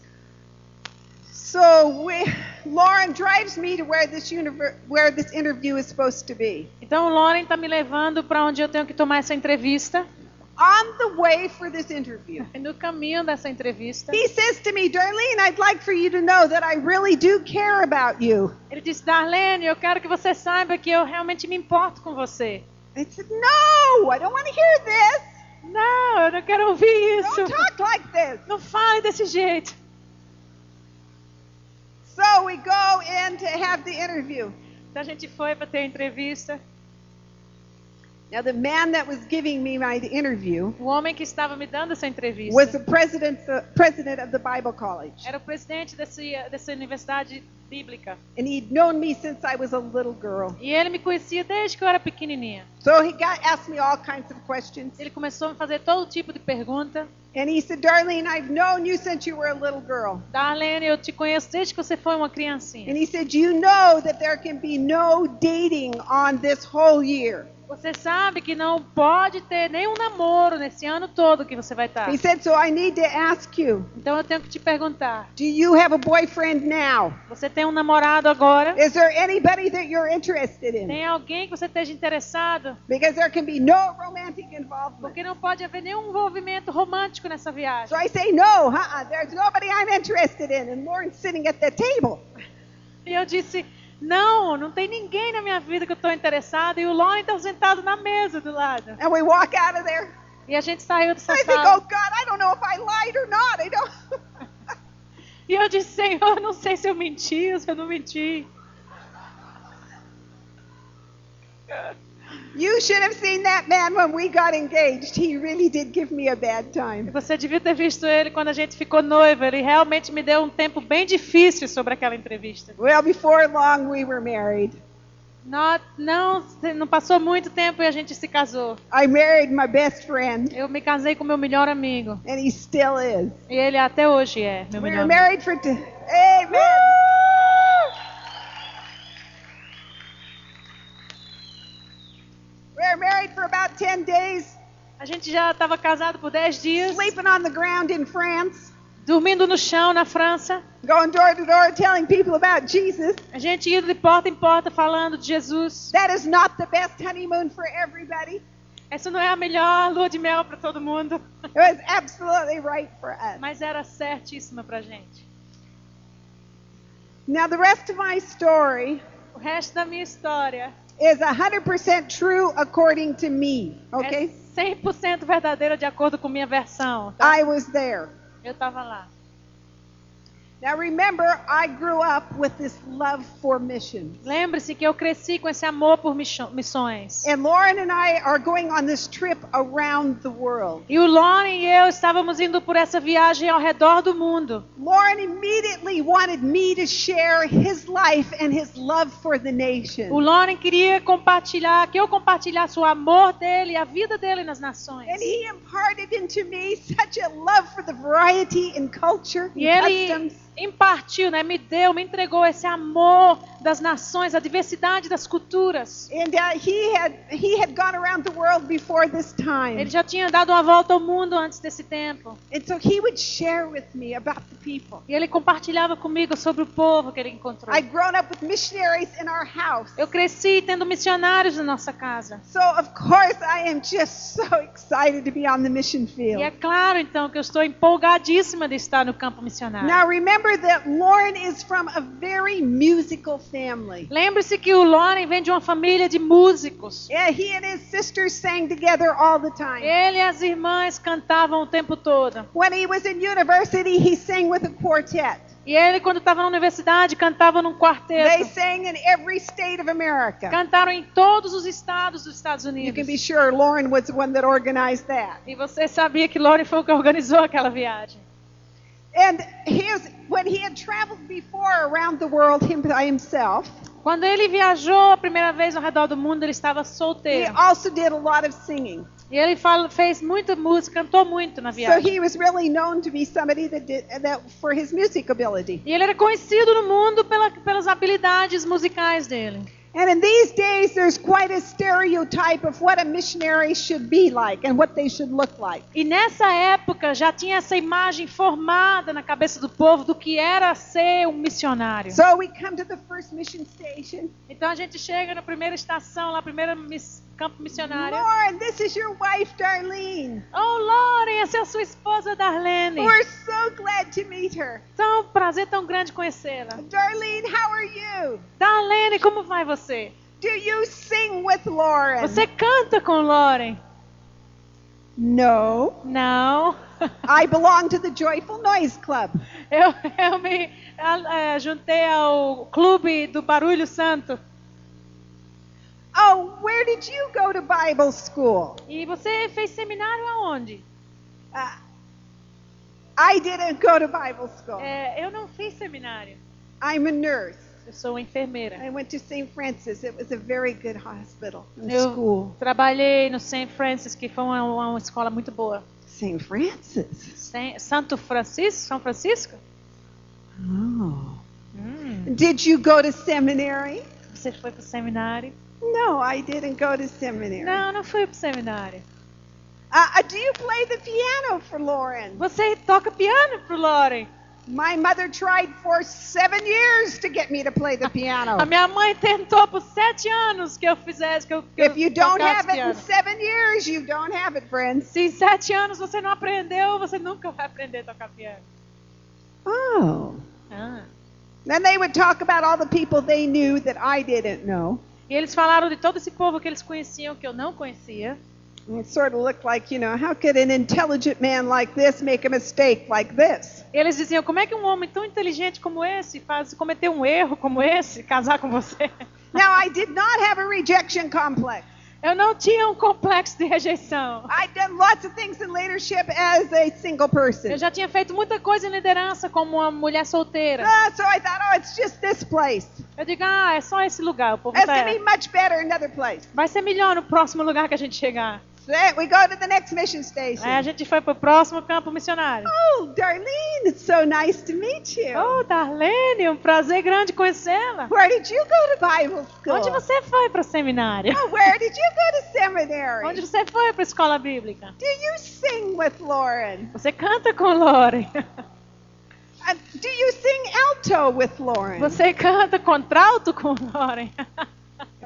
So we, Lauren drives me to where this where this interview is supposed to be. Então Lauren está me levando para onde eu tenho que tomar essa entrevista. On the way for this interview, no caminho dessa entrevista, he says to me, Darlene, I'd like for you to know that I really do care about you. ele disse: Darlene, eu quero que você saiba que eu realmente me importo com você. I said, No, I don't want to hear this. Não, eu não quero ouvir isso. Don't talk like this. Não fale desse jeito. So we go in to have the interview. Então a gente foi para ter a entrevista. Now, the man that was giving me my interview O homem que estava me dando essa entrevista was the president, the president of the Bible College. era o presidente desse, dessa universidade bíblica. And he'd known me since I was a little girl. E ele me conhecia desde que eu era pequenininha. So he got asked me all kinds of questions. Ele começou a me fazer todo tipo de pergunta. And he said, Darlene, I've known you since you were a little girl. Darlene, eu te conheço desde que você foi uma criancinha. And he said, You know that there can be no dating on this whole year. Você sabe que não pode ter nenhum namoro nesse ano todo que você vai estar. He said, So I need to ask you, Então eu tenho que te perguntar: do you have a boyfriend now? você tem um namorado agora? Is there anybody that you're interested in? Tem alguém que você esteja interessado? Because there can be no romantic involvement. Porque não pode haver nenhum envolvimento romântico nessa So viagem. I say, No, uh-uh, there's nobody I'm interested in. And Lauren's sitting at the table. E eu disse: não, não tem ninguém na minha vida que eu estou interessado. E o Lauren está sentado na mesa do lado. And we walk out of there. E a gente saiu dessa I think, Oh sala. God, I don't know if I lied or not. I don't. E eu disse: Senhor, eu não sei se eu menti ou se eu não menti. You should have seen that man when we got engaged. He really did give me a bad time. Você devia ter visto ele quando a gente ficou noiva. Ele realmente me deu um tempo bem difícil sobre aquela entrevista. Well, before long, we were married. Não, não, não passou muito tempo e a gente se casou. I married my best friend, Eu me casei com meu melhor amigo. and he still is. E ele até hoje é meu We melhor were amigo. married for. T- Amen. We were married for about 10 days, A gente já estava casado por 10 dias, sleeping on the ground in France, dormindo no chão na França. going door to door telling people about Jesus. A gente indo de porta em porta falando de Jesus. That is not the best honeymoon for everybody. Essa não é a melhor lua de mel para todo mundo, It was absolutely right for us. mas era certíssima pra gente. Now, the rest of my story O resto da minha história is 100% true according to me, okay? é 100% verdadeira de acordo com minha versão. tá? I was there. Eu estava lá. Now, remember, I grew up with this love for missions. Lembre-se que eu cresci com esse amor por missões. And Lauren and I are going on this trip around the world. E o Lauren e eu estávamos indo por essa viagem ao redor do mundo. Lauren immediately wanted me to share his life and his love for the nation. O Lauren queria compartilhar, que eu compartilhasse o amor dele e a vida dele nas nações. And he imparted into me such a love for the variety in culture E and customs. Impartiu, né, me deu, me entregou esse amor das nações, a diversidade das culturas. And uh, he had he had gone around the world before this time. Ele já tinha dado uma volta ao mundo antes desse tempo. And so he would share with me about the people. E ele compartilhava comigo sobre o povo que ele encontrou. I'd grown up with missionaries in our house. Eu cresci tendo missionários na nossa casa. So of course I am just so excited to be on the mission field. E é claro, então, que eu estou empolgadíssima de estar no campo missionário. Now remember that Lauren is from a very musical family. Lembre-se que o Lauren vem de uma família de músicos. Yeah, he and his sisters sang together all the time. Ele e as irmãs cantavam o tempo todo. When he was in university, he sang with a quartet. E ele, quando estava na universidade, cantava num They quarteto. sang in every state of America. Cantaram em todos os estados dos Estados You can Unidos. be sure Lauren was the one that organized that. E você sabia que Lauren foi o que organizou aquela viagem. And his, when he had traveled before around the world him, by himself, Quando ele viajou a primeira vez ao redor do mundo, ele estava he solteiro. also did a lot of singing. E ele fala- fez muita música, cantou muito na So viagem. he was really known to be somebody that did that for his music ability. E ele era conhecido no mundo pela- pelas habilidades musicais dele. And in these days, there's quite a stereotype of what a missionary should be like and what they should look like. E nessa época já tinha essa imagem formada na cabeça do povo do que era ser um missionário. So we come to the first mission station. Então a gente chega na primeira estação, lá, primeiro miss- campo missionário. Lauren, this is your wife, Darlene. Oh, Lauren, essa é a sua esposa Darlene. We're so glad to meet her. Tão prazer tão grande conhecê-la. Darlene, how are you? Darlene, como vai você? Do you sing with Lauren? Você canta com Lauren? No. Não. I belong to the Joyful Noise Club. Eu, eu me eh, juntei ao clube do Barulho Santo. Oh, where did you go to Bible school? E você fez seminário aonde? Uh, I didn't go to Bible school. É, eu não fiz seminário. I'm a nurse. Eu sou enfermeira. I went to St. Francis. It was a very good hospital and Eu school. trabalhei no St. Francis, que foi uma, uma escola muito boa. St. Francis. Sem- Santo Francisco? São Francisco? Oh. Hum, Did you go to seminary? você foi pro seminário? No, I didn't go to seminary. Não, não fui pro seminário. Uh, uh, do you play the piano for Lauren? Você toca piano pro Lauren? My mother tried for seven years to get me to play the piano. A minha mãe tentou por sete anos que eu fizesse, que eu, que If you don't have it in seven years, you don't have it, friends. Se em sete anos você não aprendeu, você nunca vai aprender a tocar piano. Oh. Ah. Then they would talk about all the people they knew that I didn't know. E eles falaram de todo esse povo que eles conheciam, que eu não conhecia. And it sort of looked like, you know, how could an intelligent man like this make a mistake like this? Eles diziam, como é que um homem tão inteligente como esse faz cometer um erro como esse, casar com você? Now, I did not have a rejection complex. Eu não tinha um complexo de rejeição. I'd done lots of things in leadership as a single person. Eu já tinha feito muita coisa em liderança como uma mulher solteira. Ah, so I thought, oh, it's just this place. Eu digo, ah, é só esse lugar. O povo It's tá... to be much better another place. Vai ser melhor no próximo lugar que a gente chegar. We go to the next mission station. Aí a gente foi pro próximo campo missionário. Oh, Darlene, it's so nice to meet you. Oh, Darlene, um prazer grande conhecê-la. Where did you go to Bible school? Onde você foi para o seminário? Oh, where did you go to seminary? Onde você foi para a escola bíblica? Do you sing with Lauren? Você canta com Lore. Uh, do you sing alto with Lauren? Você canta contralto com Lore.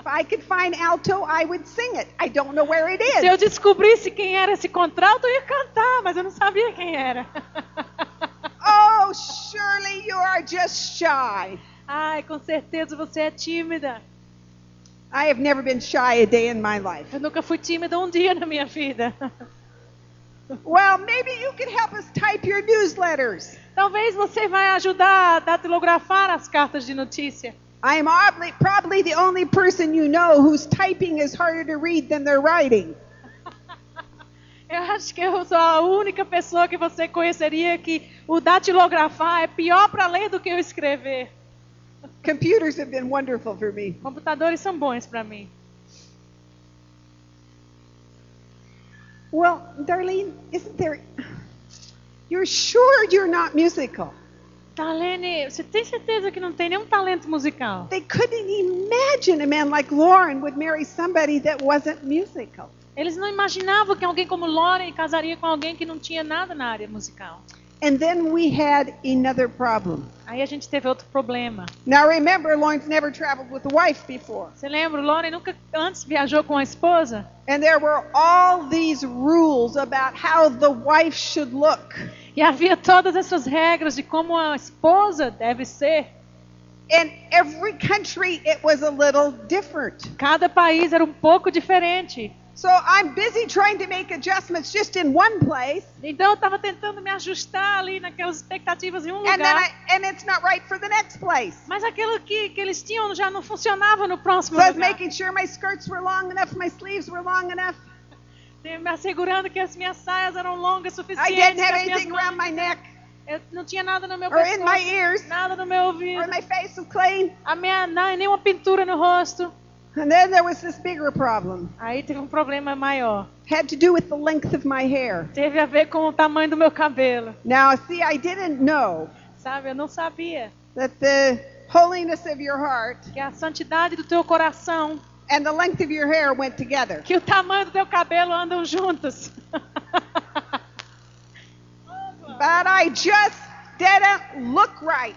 If I could find alto, I would sing it. I don't know where it Se eu is. descobrisse quem era esse contralto, eu ia cantar, mas eu não sabia quem era. Oh, surely you are just shy. Ai, com certeza você é tímida. I have never been shy a day in my life. Eu nunca fui tímida um dia na minha vida. Well, maybe you could help us type your newsletters. Talvez você vai ajudar a datilografar as cartas de notícia. I am obli- probably the only person you know whose typing is harder to read than their writing. Eu acho que eu sou a única pessoa que você conheceria que o datilografar é pior para ler do que o escrever. Computers have been wonderful for me. Computadores são bons para mim. Well, Darlene, isn't there. You're sure you're not musical? Darlene, você tem certeza que não tem nenhum talento musical? They couldn't imagine a man like Lauren would marry somebody that wasn't musical. Eles não imaginavam que alguém como Lauren casaria com alguém que não tinha nada na área musical. And then we had another problem. Aí a gente teve outro problema. Now remember, Lauren's never traveled with a wife before. Você lembra, o Lauren nunca antes viajou com a esposa? And there were all these rules about how the wife should look. E havia todas essas regras de como a esposa deve ser. In every country, it was a little different. Cada país era um pouco diferente. So I'm busy trying to make adjustments just in one place, Então eu estava tentando me ajustar ali naquelas expectativas em um and then lugar. I, and it's not right for the next place. Mas aquilo que, que eles tinham já não funcionava no próximo So I was lugar. making sure my skirts were long enough, my sleeves were long enough. Me assegurando que as minhas saias eram longas o I didn't have anything around my neck Eu não tinha nada no meu or in my pescoço, ears nada no meu ouvido, or my face was clean. a minha, não, nenhuma pintura no rosto. And then there was this bigger problem. Aí teve um problema maior. Had to do with the length of my hair. Teve a ver com o tamanho do meu cabelo. Now, see, I didn't know Sabe, eu não sabia that the holiness of your heart que a santidade do teu coração, and the length of your hair went together. que o tamanho do teu cabelo andam juntos. But I just didn't look right.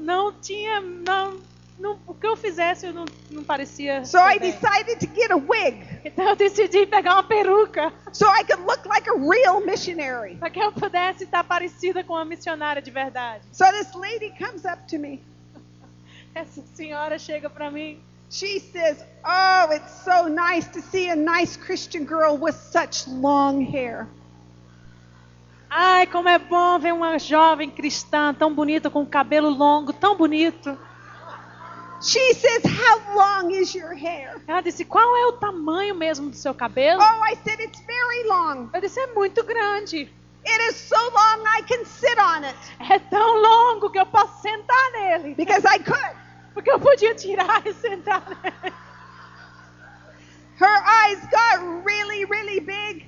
Não tinha, não, não, o que eu fizesse eu não, não parecia. So I bem. decided to get a wig Então eu decidi pegar uma peruca so I could look like a real missionary. para que eu pudesse estar parecida com uma missionária de verdade. So this lady comes up to me. Essa senhora chega para mim. She says, Oh, it's so nice to see a nice Christian girl with such long hair. Ai, como é bom ver uma jovem cristã tão bonita com cabelo longo, tão bonito. She says, How long is your hair? Ela disse: "Qual é o tamanho mesmo do seu cabelo?" Oh, I said, It's very long. Eu disse: "É muito grande. It is so long I can sit on it É tão longo que eu posso sentar nele." because I could. Porque eu podia tirar e sentar nele. Her eyes got really, really big.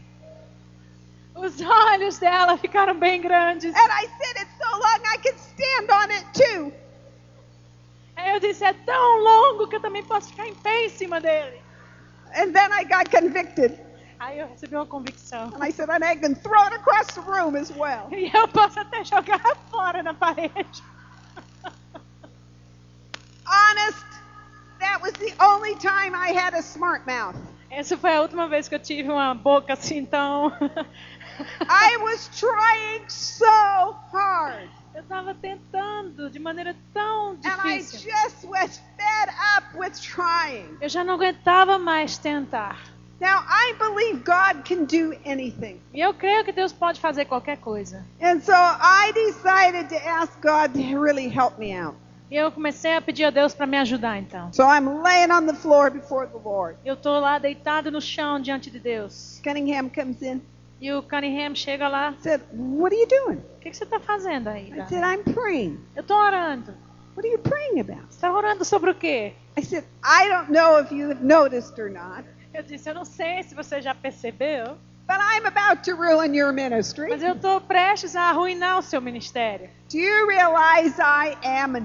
Os olhos dela ficaram bem grandes. And I said, It's so long I can stand on it too. Aí eu disse: "É tão longo que eu também posso ficar em pé em cima dele." And then I got convicted. Aí eu recebi uma convicção. And I said, And I can throw it across the room as well. E eu posso até jogar fora na parede. Honest, that was the only time I had a smart mouth. Essa foi a última vez que eu tive uma boca assim tão. I was trying so hard. Eu estava tentando de maneira tão difícil. Eu já não aguentava mais tentar. Now, I believe God can do anything. E eu creio que Deus pode fazer qualquer coisa. And so I decided to ask God to really help me out. E eu comecei a pedir a Deus para me ajudar então. So I'm laying on the floor before the Lord. Eu tô lá deitado no chão diante de Deus. Cunningham comes in. E o Cunningham chega lá. Said, What are you doing? O que, que você está fazendo aí? I Dani?" said, I'm praying. Eu tô orando. What are you praying about? Está orando sobre o quê? I said, I don't know if you have noticed or not, Eu disse, eu não sei se você já percebeu, but I'm about to ruin your ministry. mas eu tô prestes a arruinar o seu ministério. Do you realize I am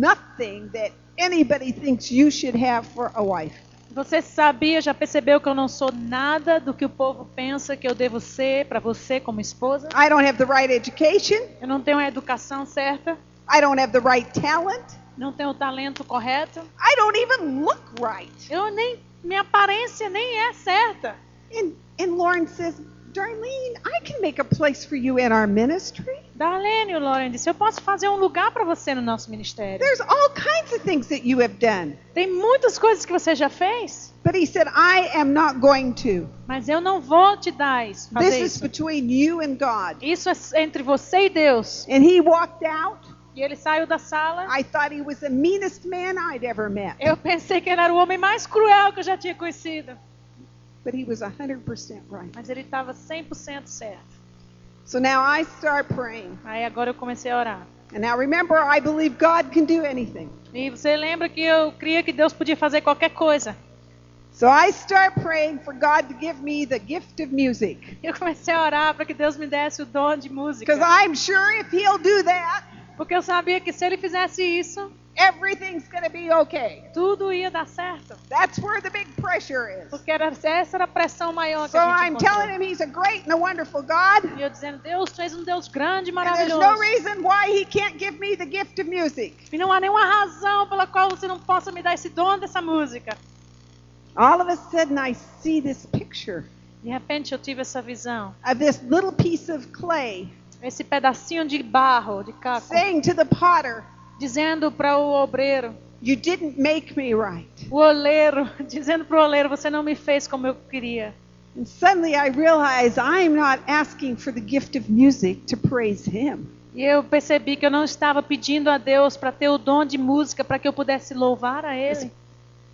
nothing that anybody thinks you should have for a wife? Você sabia, já percebeu que eu não sou nada do que o povo pensa que eu devo ser para você como esposa? I don't have the right education. Eu não tenho a educação certa, I don't have the right talent. não tenho o talento correto, I don't even look right. eu nem minha aparência nem é certa. And, and Lauren says, Darlene, I can make a place for you in our ministry. Darlene, o Lauren disse, eu posso fazer um lugar para você no nosso ministério. There's all kinds of things that you have done. Tem muitas coisas que você já fez, But he said, I am not going to. mas eu não vou te dar isso. This Fazer is isso. between you and God. Isso é entre você e Deus. And he walked out. E ele saiu da sala. I thought he was the meanest man I'd ever met. Eu pensei que ele era o homem mais cruel que eu já tinha conhecido. But he was 100% right. Mas ele estava 100% certo. So now I start praying. Aí agora eu comecei a orar. And now remember, I believe God can do anything. E você lembra que eu cria que Deus podia fazer qualquer coisa. So I start praying for God to give me the gift of music. Eu comecei a orar para que Deus me desse o dom de música. Because I'm sure if he'll do that, Porque eu sabia que se ele fizesse isso, everything's to be okay. tudo ia dar certo. That's where the big pressure is. Porque era, essa era a pressão maior que So a gente I'm encontrou. telling him he's a great and a wonderful God. E eu dizendo, Deus, tu és um Deus grande e And there's maravilhoso. no reason why he can't give me the gift of music. E não há nenhuma razão pela qual você não possa me dar esse dom dessa música. All of a sudden, I see this picture De repente eu tive essa visão. of this little piece of clay Esse pedacinho de barro, de caco, saying to the potter, dizendo para o obreiro, You didn't make me right. o oleiro, dizendo para o oleiro, você não me fez como eu queria. And suddenly I realize I'm not asking for the gift of music to praise him. E eu percebi que eu não estava pedindo a Deus para ter o dom de música para que eu pudesse louvar a Ele.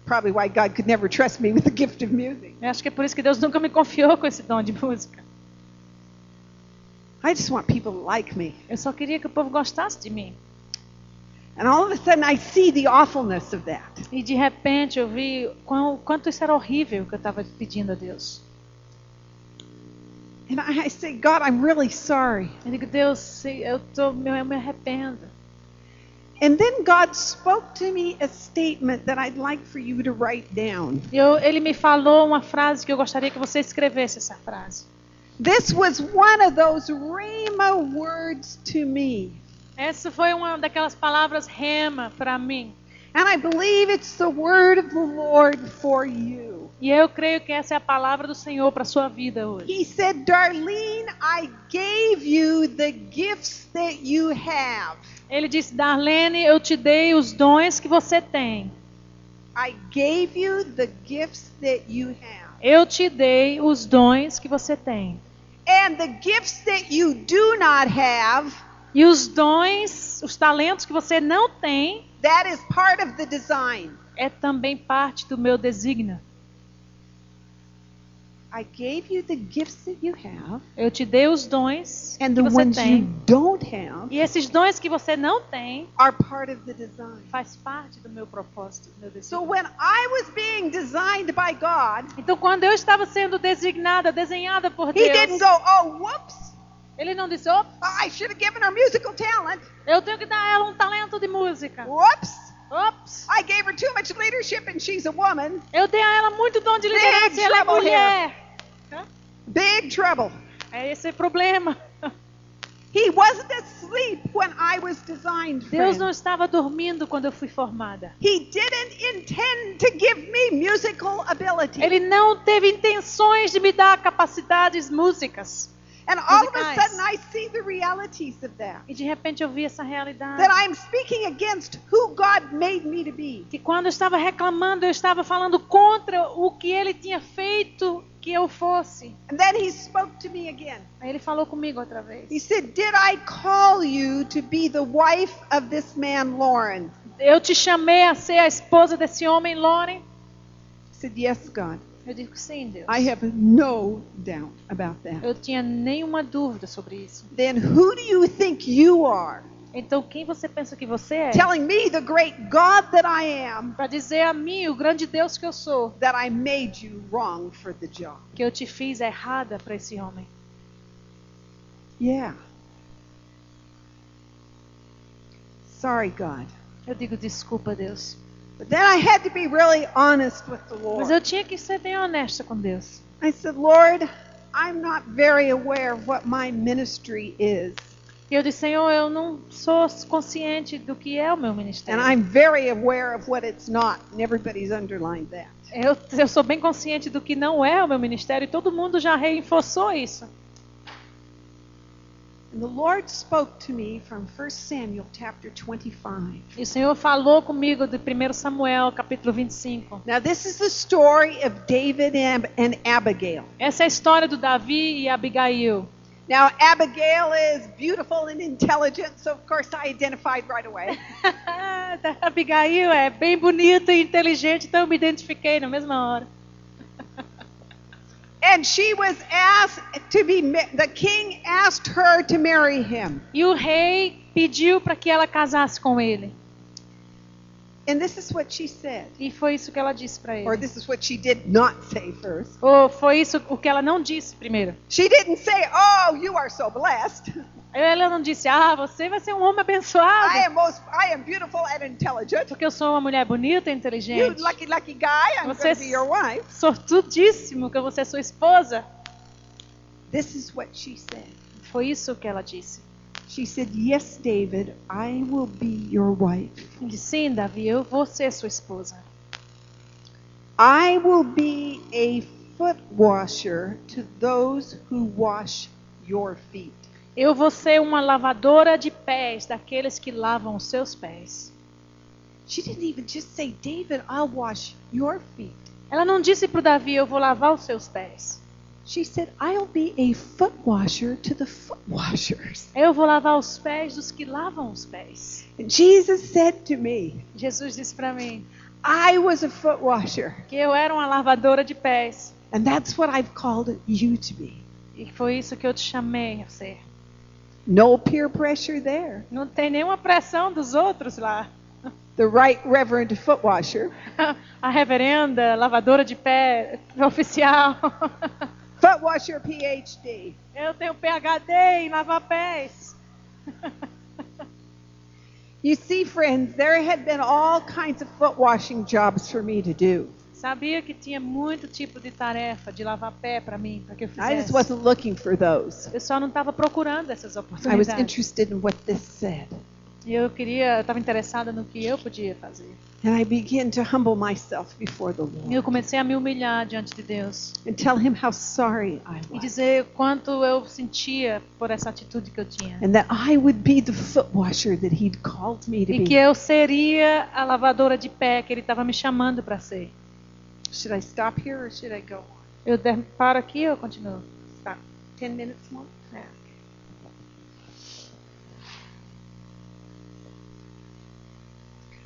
Probably why God could never trust me with the gift of music. Eu acho que é por isso que Deus nunca me confiou com esse dom de música. I just want people to like me. Eu só queria que o povo gostasse de mim. E de repente eu vi quão- quanto isso era horrível que eu estava pedindo a Deus. And I I say, God, I'm really sorry. Eu digo, Deus, eu, tô, eu me arrependo. And then God spoke to me a statement that I'd like for you to write down. E eu, ele me falou uma frase que eu gostaria que você escrevesse essa frase. This was one of those Rhema words to me. Essa foi uma daquelas palavras rema para mim. And I believe it's the word of the Lord for you. E eu creio que essa é a palavra do Senhor para sua vida hoje. He said, Darlene, I gave you the gifts that you have. Ele disse: Darlene, eu te dei os dons que você tem. I gave you the gifts that you have. Eu te dei os dons que você tem. And the gifts that you do not have, E os dons, os talentos que você não tem, that is part of the design. é também parte do meu desígnio. I gave you the gifts that you have, Eu te dei os dons and que the você ones you tem. don't have E esses dons que você não tem, are part of the design. faz parte do meu propósito, do meu So when I was being designed by God, Então, quando eu estava sendo designada, desenhada por He didn't Deus, go, oh, whoops, Ele não disse, "Ops, I should have given her musical talent. eu tenho que dar a ela um talento de música. Whoops, Ops, I gave her too much leadership and she's a woman. eu dei a ela muito dom de liderança e ela é mulher. Big trouble. É esse problema. He wasn't asleep when I was designed. Deus não estava dormindo quando eu fui formada. He didn't intend to give me musical ability. Ele não teve intenções de me dar capacidades músicas. And all of a sudden, I see the realities of that. E de repente eu vi essa realidade. That I'm speaking against who God made me to be. Que quando eu estava reclamando, eu estava falando contra o que ele tinha feito que eu fosse. And then He spoke to me again. Aí ele falou comigo outra vez. He said, Did I call you to be the wife of this man, Lauren? Eu te chamei a ser a esposa desse homem, Lauren? I said, Yes, God. Eu digo sim, Deus. I have no doubt about that. Eu tinha nenhuma dúvida sobre isso. Then who do you think you are? Então quem você pensa que você é? Telling me, the great God that I am, Para dizer a mim, o grande Deus que eu sou, that I made you wrong for the job. que eu te fiz errada para esse homem. Yeah. Sorry, God. Eu digo desculpa, Deus. But then I had to be really honest with the Mas Lord. eu tinha que ser bem honesta com Deus. I said, Lord, I'm not very aware of what my ministry is. Eu disse, Senhor, eu não sou consciente do que é o meu And ministério. I'm very aware of what it's not. And everybody's underlined that. Eu, eu sou bem consciente do que não é o meu ministério e todo mundo já reforçou isso. And the Lord spoke to me from 1 Samuel chapter 25. E o Senhor falou comigo de 1 Samuel, capítulo 25. Now, this is the story of David and, and Abigail. Essa é a história do Davi e Abigail. Now, Abigail is beautiful and intelligent, so of course I identified right away. Abigail é bem bonita e inteligente, então eu me identifiquei na mesma hora. And she was asked to be, the king asked her to marry him. E o rei pediu para que ela casasse com ele. And this is what she said. E foi isso que ela disse para Or ele. this is what she did not say first. Ou foi isso o que ela não disse primeiro. She didn't say, Oh, you are so blessed. Ela não disse, ah, você vai ser um homem abençoado. I am most, I am beautiful and intelligent. Porque eu sou uma mulher bonita e You inteligente. lucky, lucky guy, I'm Você be your wife. sortudíssimo que você é sua esposa. This is what she said. Foi isso que ela disse. She said, Yes, David, I will be your wife. Disse, sim, Davi, eu vou ser sua esposa. I will be a foot washer to those who wash your feet. Eu vou ser uma lavadora de pés daqueles que lavam os seus pés. She didn't even just say, David, I'll wash your feet. Ela não disse para Davi, eu vou lavar os seus pés. She said, I'll be a foot washer to the foot washers. Eu vou lavar os pés dos que lavam os pés. Jesus said to me, Jesus disse para mim I was a foot washer, que eu era uma lavadora de pés. and that's what I've called you to be. E foi isso que eu te chamei a ser. No peer pressure there. Não tem nenhuma pressão dos outros lá. The right reverend foot washer. A reverenda, lavadora de pé oficial. Foot washer PhD. Eu tenho PhD em lavar pés. You see, friends, there had been all kinds of foot washing jobs for me to do. Sabia que tinha muito tipo de tarefa de lavar pé para mim, para que eu I fizesse. just wasn't looking for those. Eu só não estava procurando essas I was oportunidades. interested in what this said. E eu queria, estava interessada no que eu podia fazer. And I began to humble myself before the E Lord eu comecei a me humilhar diante de Deus and tell him how sorry I e was. dizer o quanto eu sentia por essa atitude que eu tinha. And that I would be the foot washer that he'd called me to E que be. eu seria a lavadora de pé que ele estava me chamando para ser. Should I stop here or should I go on? Eu paro aqui ou continuo? About 10 minutes more? É.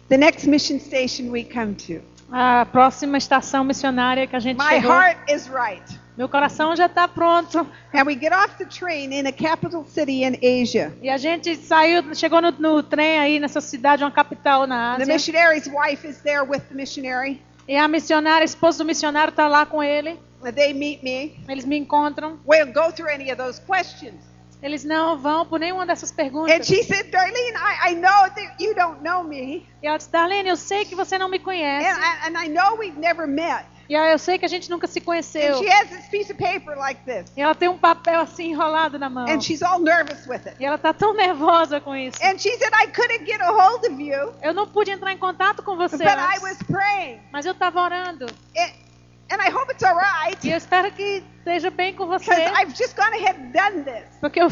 The next mission station we come to. A próxima estação missionária que a gente My chegou. heart is right. Meu coração já está pronto. And we get off the train in a capital city in Asia. E a gente saiu, chegou no, no trem aí nessa cidade, uma capital na The Ásia. missionary's wife is there with the missionary. E a missionária, a esposa do missionário, está lá com ele. They meet me. Eles me encontram. We don't go through any of those questions. Eles não vão por nenhuma dessas And perguntas. she said, Darlene, I, I know that you don't know me. E ela disse, Darlene, eu sei que você não me conhece. And I, and I know we've never met. E aí eu sei que a gente nunca se And conheceu. she has this piece of paper like this. E ela tem um papel assim enrolado na mão. And she's all nervous with it. E ela tá tão nervosa com isso. And she said, I couldn't get a hold of you, Eu não pude entrar em contato com você, but I was praying. mas eu estava orando. And, And I hope it's all right. E eu espero que esteja bem com você. I've just gone ahead and done this. Porque eu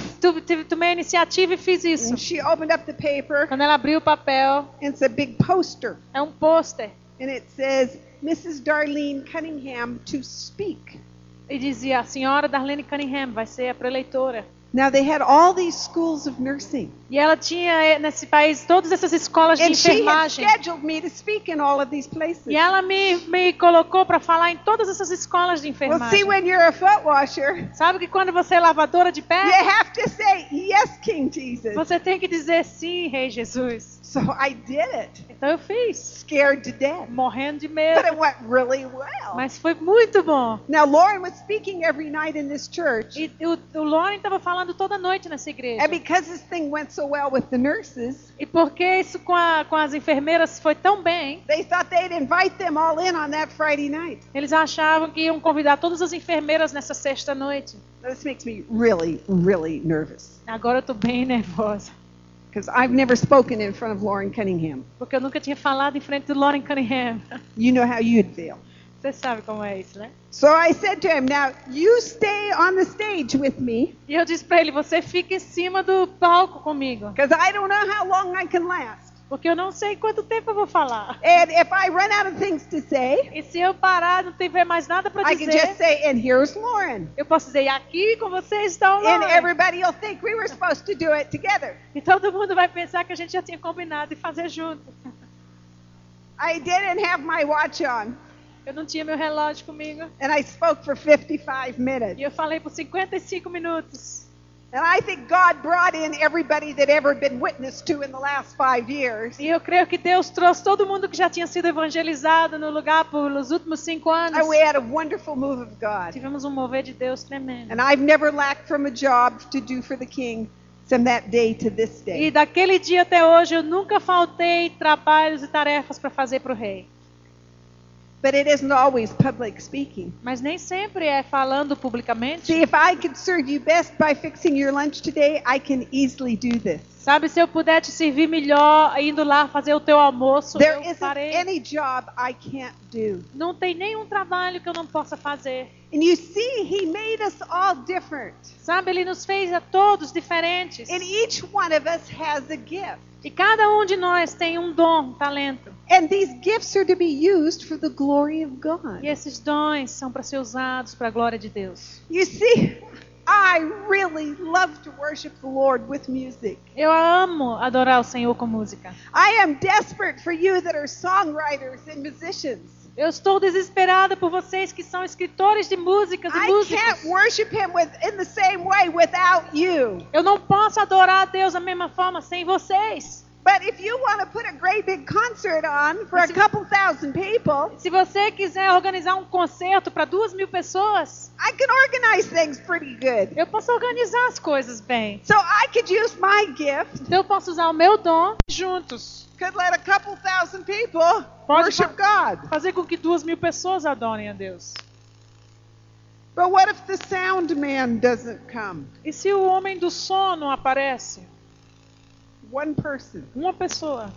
tomei a iniciativa e fiz isso. And she opened up the paper, Quando ela abriu o papel, and it's a big poster. é um pôster. And it says, Mrs. Darlene Cunningham to speak. E dizia, a senhora Darlene Cunningham vai ser a preleitora. Now, they had all these schools of nursing. E ela tinha eh, nesse país todas essas escolas de And she had enfermagem. scheduled me to speak in all of these places. E ela me, me colocou para falar em todas essas escolas de Well, see, enfermagem. when you're a foot washer, Sabe que quando você é lavadora de you pé, have to say, Yes, King Jesus. você tem que dizer sim, Rei Jesus. So I did it, Então eu fiz, scared to death. morrendo de But medo. it went really well. Mas foi muito bom. Now, Lauren was speaking every night in this church. E o, o Lauren estava falando toda noite nessa igreja. And because this thing went so well with the nurses, E porque isso com, a- com as enfermeiras foi tão bem, they thought they'd invite them all in on that Friday night. eles achavam que iam convidar todas as enfermeiras nessa sexta noite. This makes me really, really nervous Agora eu tô bem nervosa. Because I've never spoken in front of Lauren Cunningham. Porque eu nunca tinha falado em frente do Lauren Cunningham. You know how you'd feel. Você sabe como é isso, né? So I said to him, Now you stay on the stage with me E eu disse pra ele, você fica em cima do palco comigo. because I don't know how long I can last. Porque eu não sei quanto tempo eu vou falar. And if I run out of things to say, E se eu parar, não tiver mais nada pra I can dizer, just say, And here's Lauren. eu posso dizer, e aqui com você está o And Lauren. everybody will think we were supposed to do it together. E todo mundo vai pensar que a gente já tinha combinado de fazer junto. I didn't have my watch on, Eu não tinha meu relógio comigo. and I spoke for 55 minutes. E eu falei por 55 minutos. And I think God brought in everybody that ever been witnessed to in the last five years. E eu creio que Deus trouxe todo mundo que já tinha sido evangelizado no lugar pelos últimos cinco anos. And we had a wonderful move of God. Tivemos um mover de Deus tremendo. And I've never lacked from a job to do for the King from that day to this E day. daquele dia até hoje eu nunca faltei trabalhos e tarefas para fazer para o rei. But it isn't always public speaking. Mas nem sempre é falando publicamente. See, if I could serve you best by fixing your lunch today, I can easily do this. Sabe, se eu puder te servir melhor indo lá fazer o teu almoço, There eu isn't farei. any job I can't do. Não tem nenhum trabalho que eu não possa fazer. And you see, He made us all different. Sabe, ele nos fez a todos diferentes. And each one of us has a gift. E cada um de nós tem um dom, um talento. And these gifts are to be used for the glory of God. E esses dons são para ser usados para a glória de Deus. You see, I really love to worship the Lord with music. Eu amo adorar o Senhor com música. I am desperate for you that are songwriters and musicians. Eu estou desesperada por vocês que são escritores de músicas e músicos. Eu não posso adorar a Deus da mesma forma sem vocês. But if you want to put a great big concert on for a couple thousand people, Se você quiser organizar um concerto para duas mil pessoas, I can organize things pretty good. eu posso organizar as coisas bem. So I could use my gift, Então eu posso usar o meu dom juntos. could let a couple thousand people Pode worship God. Fazer com que duas mil pessoas adorem a Deus. But what if the sound man doesn't come? E se o homem do sono aparece? One person. Uma pessoa.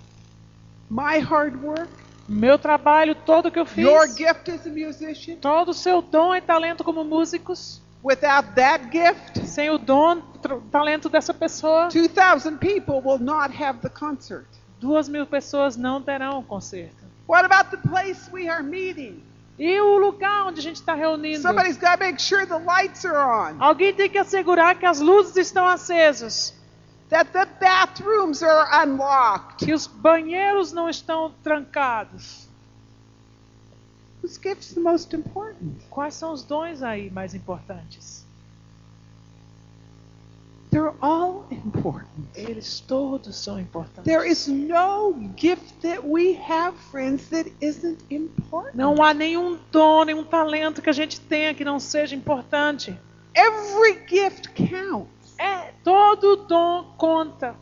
My hard work, Meu trabalho todo que eu fiz. your gift as a musician, Todo o seu dom e talento como músicos. without that gift, Sem o dom, talento dessa pessoa, 2,000 people will not have the concert. duas mil pessoas não terão o concerto. What about the place we are meeting? E o lugar onde a gente está reunindo? Somebody's got to make sure the lights are on, Alguém tem que assegurar que as luzes estão acesas, that the bathrooms are unlocked. que os banheiros não estão trancados. Whose gift's the most important? Quais são os dons aí mais importantes? They're all important. Eles todos são importantes. There is no gift that we have, friends, that isn't important. Não há nenhum dom, nenhum talento que a gente tenha que não seja importante. Every gift counts. É, todo dom conta.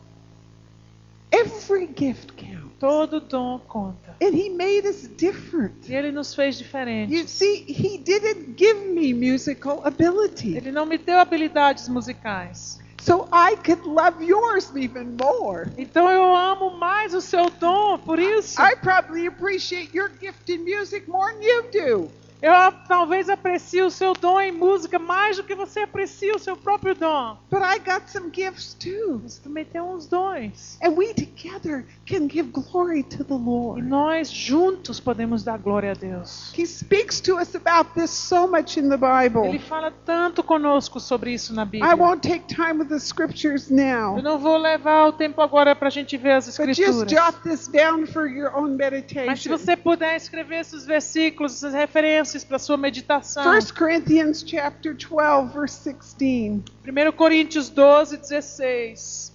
Every gift counts. Todo dom conta. And He made us different. E ele nos fez You diferentes. see, He didn't give me musical ability. Ele não me deu habilidades musicais. So I could love yours even more. Então eu amo mais o seu dom, por isso. I probably appreciate your gift in music more than you do. Eu talvez aprecie o seu dom em música mais do que você aprecia o seu próprio dom. But I got some gifts too. Você também tem uns dons. And we together can give glory to the E Lord. nós juntos podemos dar glória a Deus. He speaks to us about this so much in the Bible. Ele fala tanto conosco sobre isso na I Bíblia. won't take time with the scriptures now. Eu não vou levar o tempo agora para a gente ver as But just escrituras. jot this down for your own Mas se meditation. você puder escrever esses versículos, essas referências para sua meditação. 1 Corinthians chapter 12 verse 16. 1 Coríntios 12, 16.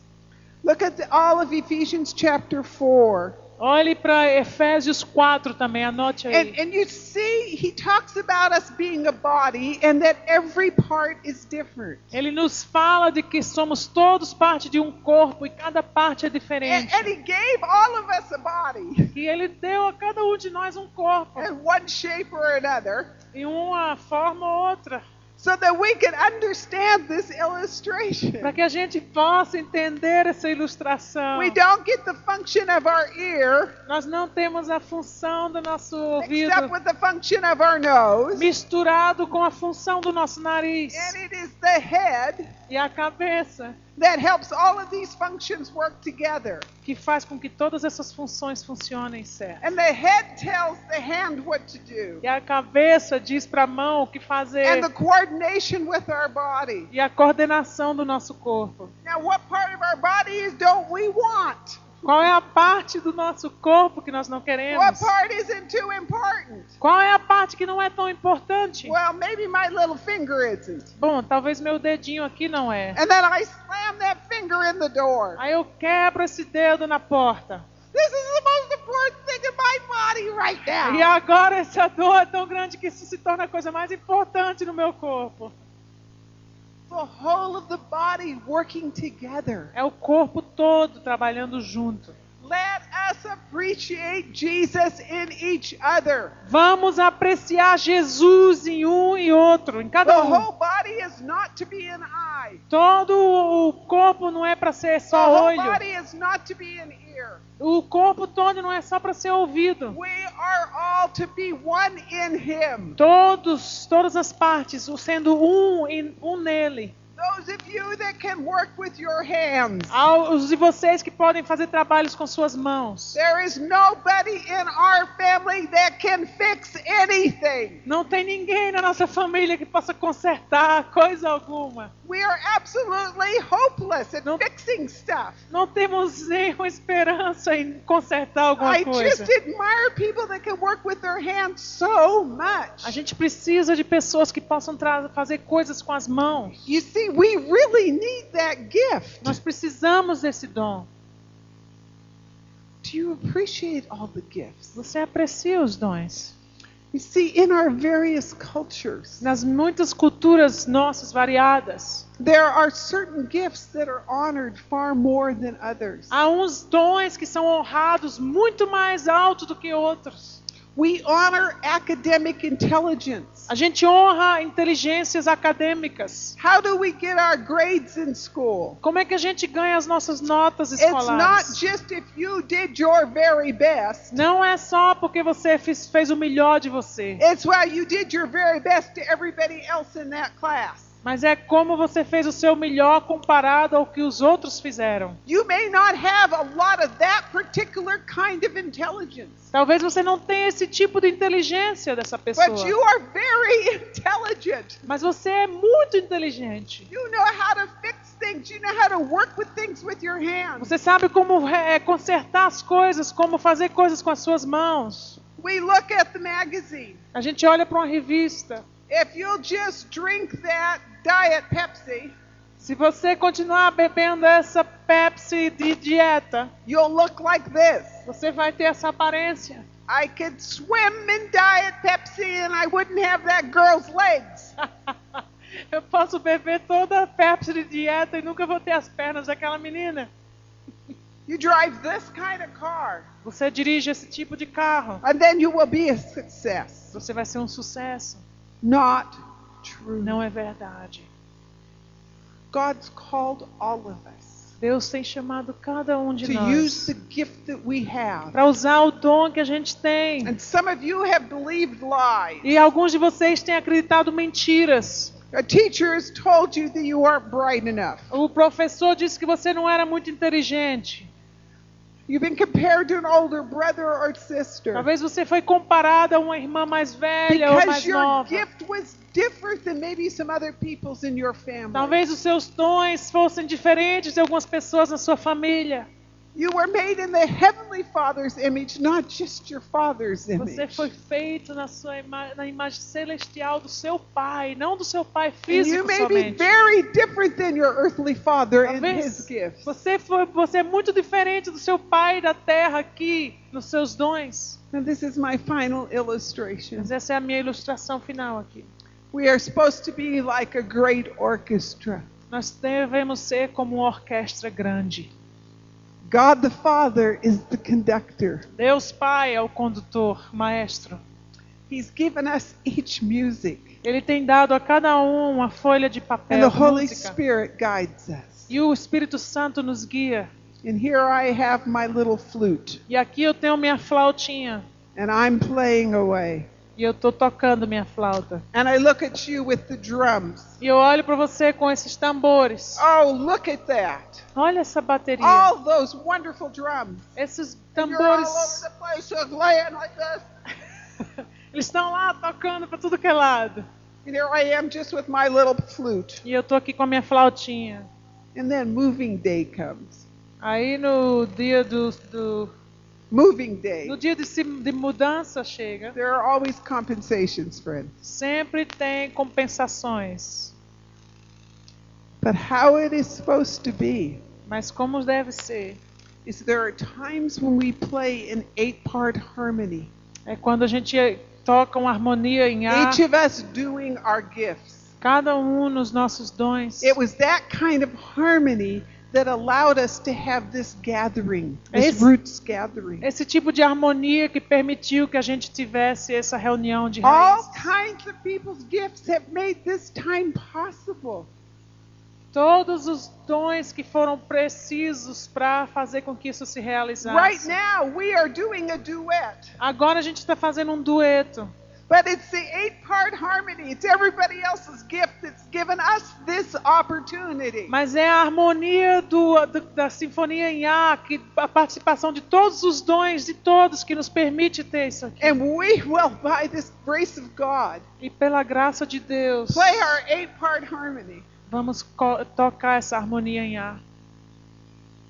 Look at the, all of Ephesians chapter 4. Olhe para Efésios 4 também, anote aí. And, and you see, he talks about us being a body and that every part is different. Ele nos fala de que somos todos parte de um corpo e cada parte é And, diferente. and he gave all of us a body E ele deu a cada um de nós um corpo, in one shape or another em uma forma ou outra, so that we can understand this illustration. para que a gente possa entender essa ilustração. We don't get the function of our ear Nós não temos a função do nosso ouvido except with the function of our nose. misturado com a função do nosso nariz And it is the head e a cabeça that helps all of these functions work together. que faz com que todas essas funções funcionem certo. And the head tells the hand what to do. E a cabeça diz para a mão o que fazer And the coordination with our body. e a coordenação do nosso corpo. Now, what part of our bodies don't we want? Qual é a parte do nosso corpo que nós não What queremos? part isn't too important? Qual é a parte que não é tão importante? Well, maybe my little finger isn't. Bom, talvez meu dedinho aqui não é. And then I slam that finger in the door. Aí eu quebro esse dedo na porta. This is the most important thing in my body right E now. agora essa dor é tão grande que isso se torna a coisa mais importante no meu corpo. The whole of the body working together. É o corpo todo trabalhando junto. Let us appreciate Jesus in each other. Vamos apreciar Jesus em um e outro, em The cada um. whole body is not to be an eye. Todo o corpo não é para ser The só whole olho. body is not to be an. O corpo todo não é só para ser ouvido. We are all to be one in Him. Todos, todas as partes, sendo um, em- um nele. Those of you that can work with your hands. Aos de vocês que podem fazer trabalhos com suas mãos. There is nobody in our family that can fix anything. Não tem ninguém na nossa família que possa consertar coisa alguma. We are absolutely hopeless at No. fixing stuff. Não temos nenhuma esperança em consertar alguma I coisa. just admire people that can work with their hands so much. A gente precisa de pessoas que possam fazer coisas com as mãos. You see, we really need that gift. Nós precisamos desse dom. Do you appreciate all the gifts? Você aprecia os dons. You see, in our various cultures, Nas muitas culturas nossas variadas, there are certain gifts that are honored far more than others. há uns dons que são honrados muito mais alto do que outros. We honor academic intelligence. A gente honra inteligências acadêmicas. How do we get our grades in school? Como é que a gente ganha as nossas notas It's not escolares? just if you did your very best. Não é só porque você fez, fez o melhor de você, It's why you did your very best to everybody else in that class. Mas é como você fez o seu melhor comparado ao que os outros fizeram. You may not have a lot of that particular kind of intelligence, Talvez você não tenha esse tipo de inteligência dessa pessoa, but you are very intelligent. mas você é muito inteligente. You know how to fix things. You know how to work with things with your hands. Você sabe como é, consertar as coisas, como fazer coisas com as suas mãos. We look at the magazine. A gente olha para uma revista. If you'll just drink that Diet Pepsi, Se você continuar bebendo essa Pepsi de dieta, you'll look like this. você vai ter essa aparência. I could swim in Diet Pepsi and I wouldn't have that girl's legs. Eu posso beber toda a Pepsi de dieta e nunca vou ter as pernas daquela menina. You drive this kind of car, Você dirige esse tipo de carro, and then you will be a success. você vai ser um sucesso. Not true. Não é verdade. God's called all of us. Deus tem chamado cada um de to nós use the gift that we have. para usar o dom que a gente tem. And some of you have believed lies. E alguns de vocês têm acreditado mentiras. A teacher has told you that you aren't bright enough. O professor disse que você não era muito inteligente. You've been compared to an older brother or sister. Talvez você foi comparado a uma irmã mais velha ou mais Because your nova. gift was different than maybe some other people's in your family. Talvez os seus dons fossem diferentes de algumas pessoas na sua família. You were made in the Heavenly Father's image, not just your father's Você image. foi feito na sua ima na imagem celestial do seu pai, não do seu pai And you físico may be somente. very different than your earthly father in his gifts. Você foi, você é muito diferente do seu pai da terra aqui nos seus dons. And this is my final illustration. Mas essa é a minha ilustração final aqui. We are supposed to be like a great orchestra. Nós devemos ser como uma orquestra grande. God the Father is the conductor. Deus Pai é o condutor, maestro. He's given us each music. Ele tem dado a cada um uma folha de And papel, the Holy música. Spirit guides us. E o Espírito Santo nos guia. And here I have my little flute. E aqui eu tenho minha flautinha. And I'm playing away. E eu estou tocando minha flauta. And I look at you with the drums. E eu olho para você com esses tambores. Oh, look at that. Olha essa bateria. All those wonderful drums. Esses tambores. Eles estão lá tocando para tudo que é lado. And here I am just with my little flute. E eu tô aqui com a minha flautinha. And then moving day comes. Aí no dia do, do Moving day. no dia de, de mudança chega, There are always compensations, friends. sempre tem compensações. But how it is supposed to be Mas como deve ser? is there are times when we play in eight part harmony. É quando a gente toca uma harmonia em ar, Each of us doing our gifts. cada um nos nossos dons. It was that kind of harmony that allowed us to have this gathering, this Esse- roots gathering. Esse tipo de harmonia que permitiu que a gente tivesse essa reunião de All raízes. kinds of people's gifts have made this time possible. Todos os dons que foram precisos para fazer com que isso se realizasse. Right now, we are doing a duet, Agora a gente está fazendo um dueto. But it's the eight part harmony. It's everybody else's gift that's given us this opportunity. Mas é a harmonia do, do- da sinfonia em A, que, a participação de todos os dons, de todos, que nos permite ter isso aqui. And we will, by this grace of God, E pela graça de Deus, play our eight part harmony vamos tocar essa harmonia em A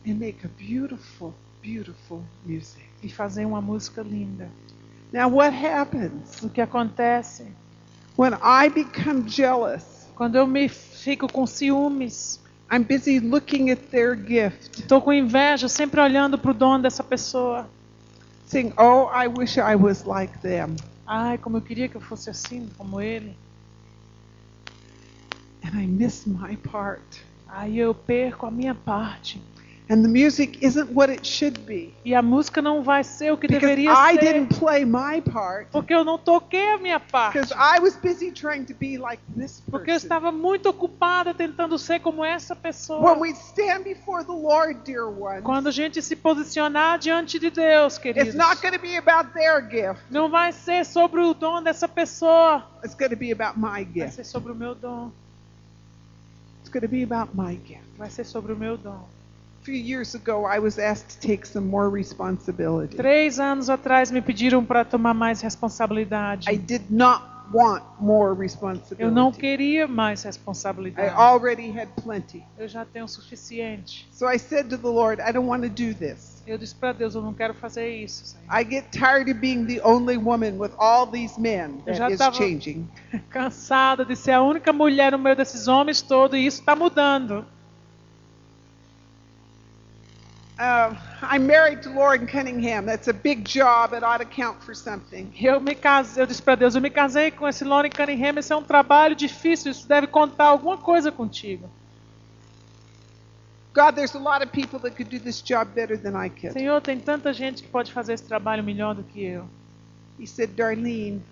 and make a beautiful, beautiful music. e fazer uma música linda. Now, what happens O que acontece when I become jealous? quando eu me fico com ciúmes, I'm busy looking at their gift, estou com inveja, sempre olhando para o dom dessa pessoa. saying, Oh, I wish I was like them. Ai, como eu queria que eu fosse assim, como ele. And I miss my part. Aí eu perco a minha parte. And the music isn't what it should be. E a música não vai ser o que Because deveria I ser. didn't play my part. Porque eu não toquei a minha parte. I was busy trying to be like this Porque eu person. estava muito ocupada tentando ser como essa pessoa. When we stand before the Lord, dear ones, Quando a gente se posicionar diante de Deus, queridos, it's not going to be about their gift. não vai ser sobre o dom dessa pessoa, It's going to be about my vai gift. ser sobre o meu dom. It's going to be about my gift. Vai ser sobre o meu dom. A few years ago, I was asked to take some more responsibility. Três anos atrás me pediram para tomar mais responsabilidade. I did not want more Eu responsibility. não queria mais I responsabilidade. already had plenty. Eu já tenho o suficiente. So I said to the Lord, I don't want to do this. Eu disse para Deus, eu não quero fazer isso. Senhor. I get tired of being the only woman with all these men. Eu já That is changing. Cansada de ser a única mulher no meio desses homens todos e isso está mudando. Uh, I'm married to Lauren Cunningham. That's a big job. It ought to count for something. Eu me casei, eu disse para Deus, eu me casei com esse Lauren Cunningham, esse é um trabalho difícil, isso deve contar alguma coisa contigo. God, there's a lot of people that could do this job better than I could. Senhor, tem tanta gente que pode fazer esse trabalho melhor do que eu. He said, Darlene,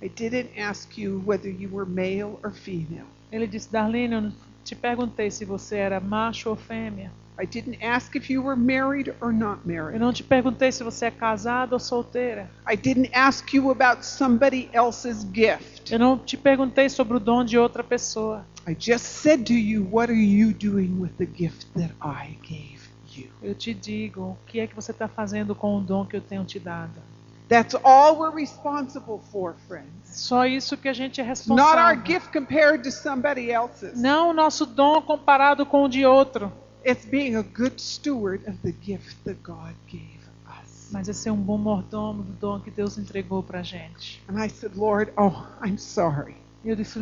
I didn't ask you whether you were male or female. Ele disse, Darlene, eu não te perguntei se você era macho ou fêmea. I didn't ask if you were married or not Eu married. não te perguntei se você é casada ou solteira. I didn't ask you about somebody else's gift. Eu não te perguntei sobre o dom de outra pessoa. I just said to you, what are you doing with the gift that I gave you? Eu te digo o que é que você está fazendo com o dom que eu tenho te dado. That's all we're responsible for, friends. Só isso que a gente é Not our responsável. gift compared to somebody else's. Não o nosso dom comparado com o de outro, It's being a good steward of the gift that God gave us. mas é ser um bom mordomo do dom que Deus entregou pra gente. And I said, Lord, oh, I'm sorry. E eu disse,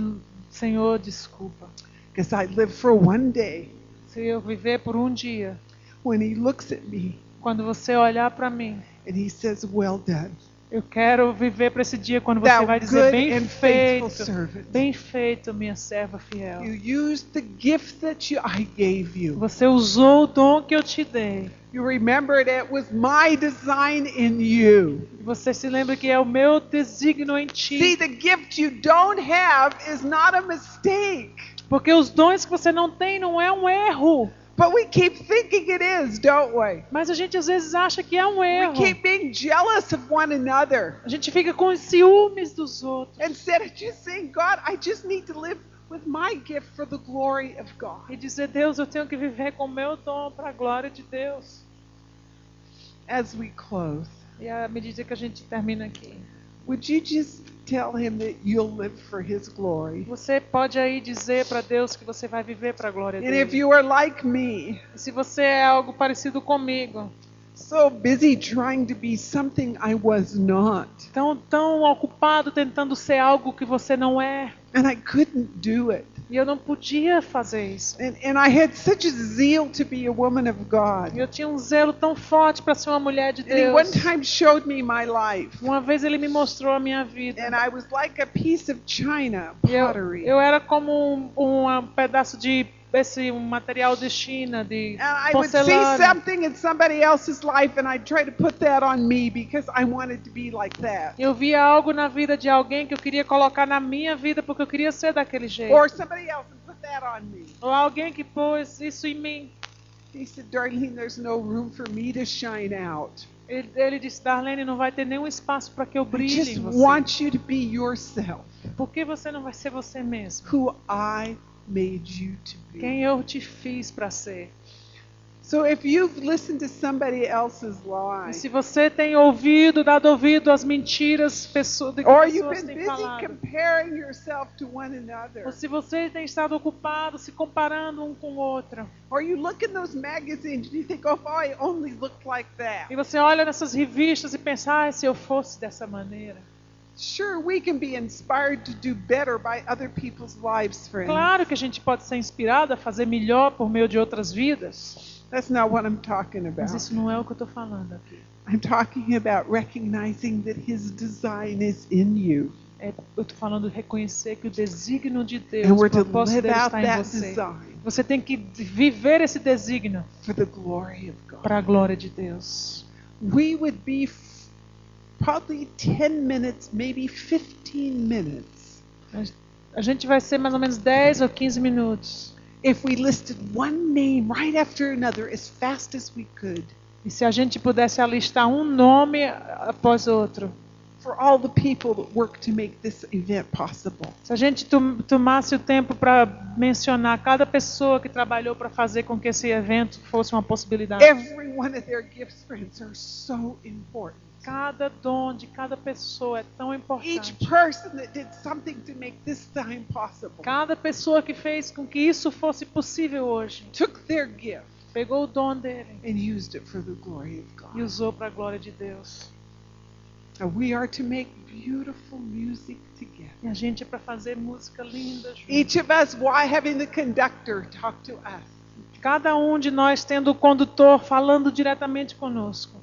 Senhor, desculpa. Because I lived for one day Se eu viver por um dia, when He looks at me quando você olhar pra mim, and He says, Well done. Eu quero viver para esse dia quando você vai dizer bem feito, bem feito, minha serva fiel. You used the gift that you, I gave you. Você usou o dom que eu te dei. You remembered it was my design in you. Você se lembra que é o meu desígnio em See, ti. the gift you don't have is not a mistake. Porque os dons que você não tem não é um erro. But we keep thinking it is, don't we? Mas a gente às vezes acha que é um We erro. keep being jealous of one another A gente fica com ciúmes dos outros. instead of just saying, God, I just need to live with my gift for the glory of God. E dizer, Deus, eu tenho que viver com meu dom para a glória de Deus. As we close, E à medida que a gente termina aqui, would you just tell him that you'll live for his glory? você pode aí dizer para Deus que você vai viver para a glória And if dele. you are like me, E se você é algo parecido comigo, so busy trying to be something I was not, tão tão ocupado tentando ser algo que você não é, and I couldn't do it. e eu não podia fazer isso. And, and I had such a zeal to be a woman of E God. eu tinha um zelo tão forte para ser uma mulher de And he one Deus. time showed me my life. Uma vez ele me mostrou a minha vida. And I was like a piece of china, E eu, pottery. eu era como um, um pedaço de esse um material de China, de And I would see porcelana. something in somebody else's life and I'd try to put that on me because I wanted to be like that. Eu via algo na vida de alguém que eu queria colocar na minha vida porque eu queria ser daquele jeito. Or somebody else put that on me. Ou alguém que pôs isso em mim. He said, Darlene, there's no room for me to shine out. Ele, ele disse, Darlene, não vai ter nenhum espaço para que eu I brilhe just em você. want you to be yourself, Por que você não vai ser você mesmo? who I made you to be. Quem eu te fiz para ser. So if you've listened to somebody else's E lie, se você tem ouvido, dado ouvido às mentiras pessoas, de que or you've pessoas been têm busy falado, comparing yourself to one another, ou se você tem estado ocupado se comparando um com o outro, or you look in those magazines and you think, oh, if I only looked like that. e você olha nessas revistas e pensa, ah, se eu fosse dessa maneira. Sure, we can be inspired to do better by other people's lives, friends. Claro que a gente pode ser inspirado a fazer melhor por meio de outras vidas, That's not what I'm talking mas about. isso não é o que eu estou falando aqui. I'm talking about recognizing that His design is in you. É, eu estou falando de reconhecer que o desígnio de Deus, o propósito dele está em você. design Você tem que viver esse desígnio for the glory of God. para a glória de Deus. We would be probably 10 minutes, maybe 15 minutes, A gente vai ser mais ou menos 10 ou 15 minutos. if we listed one name right after another as fast as we could E se a gente pudesse alistar um nome após outro. for all the people that work to make this event possible. Se a gente tom- tomasse o tempo para mencionar cada pessoa que trabalhou para fazer com que esse evento fosse uma possibilidade. Every one of their gifts, friends, are so important. Cada dom de cada pessoa é tão Each importante. person that did something to make this time possible Cada pessoa que fez com que isso fosse possível hoje, took their gift pegou o dom dele and used it for the glory of e God. usou para a glória de Deus. And we are to make beautiful music together. E a gente é para fazer música linda junto. Each of us, why having the conductor talk to us? Cada um de nós tendo o condutor falando diretamente conosco.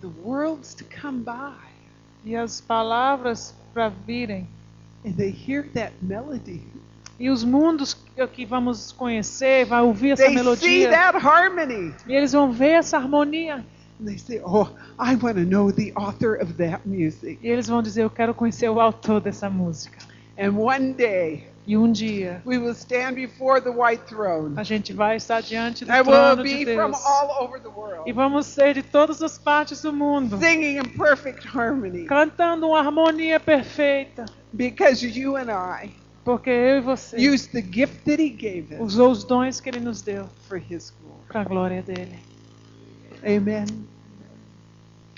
The worlds to come by E as palavras para virem. and they hear that melody. E os mundos que vamos conhecer, vai ouvir essa They see melodia. that harmony. E eles vão ver essa harmonia. And they say, Oh, I want to know the author of that music. E eles vão dizer, eu quero conhecer o autor dessa música. And one day, E um dia we will stand before the white throne. a gente vai estar diante do And trono de be from Deus. all over the world, E vamos ser de todas as partes do mundo, singing in perfect harmony, cantando uma harmonia perfeita, because you and I porque eu e você used the gift that He gave us usou os dons que ele nos deu for His glory. para a glória dele. Amen.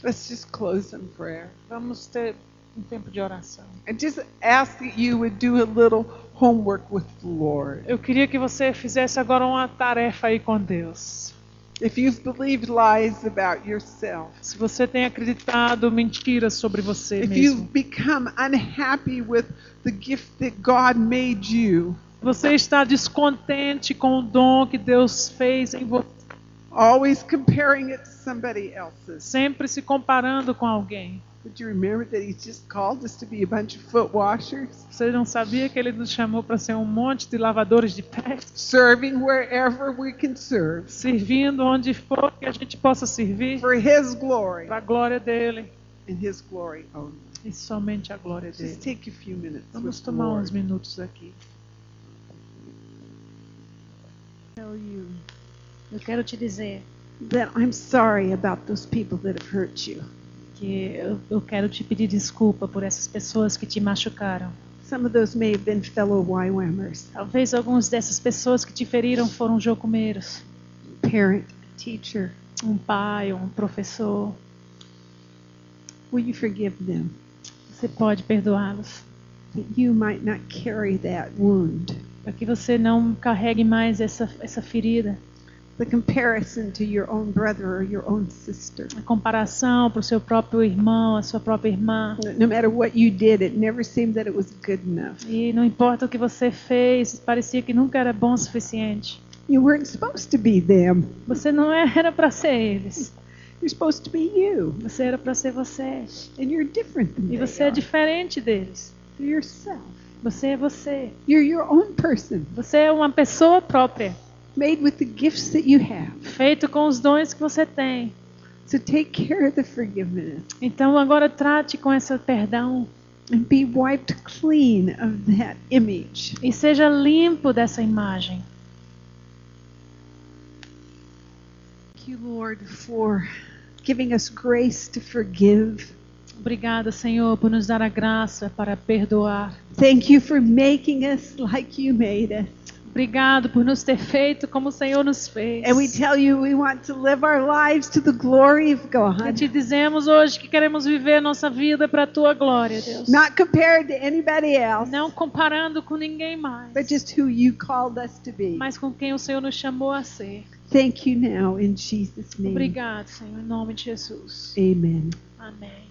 Let's just close in prayer. Vamos ter um tempo de oração. And just ask that you would do a little homework with the Lord. Eu queria que você fizesse agora uma tarefa aí com Deus. If you've believed lies about yourself, Se você tem acreditado mentiras sobre você if you've mesmo, become unhappy with the gift that God made you, você está descontente com o dom que Deus fez em você, always comparing it to somebody else's. sempre se comparando com alguém. Would you remember that He just called us to be a bunch of foot washers, Você não sabia que ele nos chamou para ser um monte de lavadores de pés, serving wherever we can serve servindo onde for que a gente possa servir for His glory para a glória dele and His glory only? e somente a glória dele. Just take a few minutes. Vamos tomar Lord. uns minutos aqui. Tell you Eu quero te dizer that I'm sorry about those people that have hurt you. Que eu, eu quero te pedir desculpa por essas pessoas que te machucaram. Some of those may have been fellow YWAMers, Talvez algumas dessas pessoas que te feriram foram jocumeiros, parent, teacher. um pai, um professor. Will you forgive them Você pode perdoá-los you might not carry that wound? para que você não carregue mais essa essa ferida. The comparison to your own brother or your own sister. A comparação para o seu próprio irmão, a sua própria irmã. No matter what you did, it never seemed that it was good enough. E não importa o que você fez, parecia que nunca era bom o suficiente. You weren't supposed to be them. Você não era para ser eles. You're supposed to be you. Você era para ser você. And you're different than E você é diferente deles. You're yourself. Você é você. You're your own person, Você é uma pessoa própria, made with the gifts that you have. feito com os dons que você tem. So take care of the forgiveness Então agora trate com esse perdão and be wiped clean of that image. e seja limpo dessa imagem. Thank you, Lord, for giving us grace to forgive. Obrigada, Senhor, por nos dar a graça para perdoar. Thank you for making us like you made us. Obrigado por nos ter feito como o Senhor nos fez. And we tell you we want to live our lives to the glory of E God, te dizemos hoje que queremos viver nossa vida para a tua glória, Deus. not compared to anybody else, Não comparando com ninguém mais, but just who you called us to be. mas com quem o Senhor nos chamou a ser. Thank you now in Jesus' name. Obrigado, Senhor, em nome de Jesus. Amen. Amém.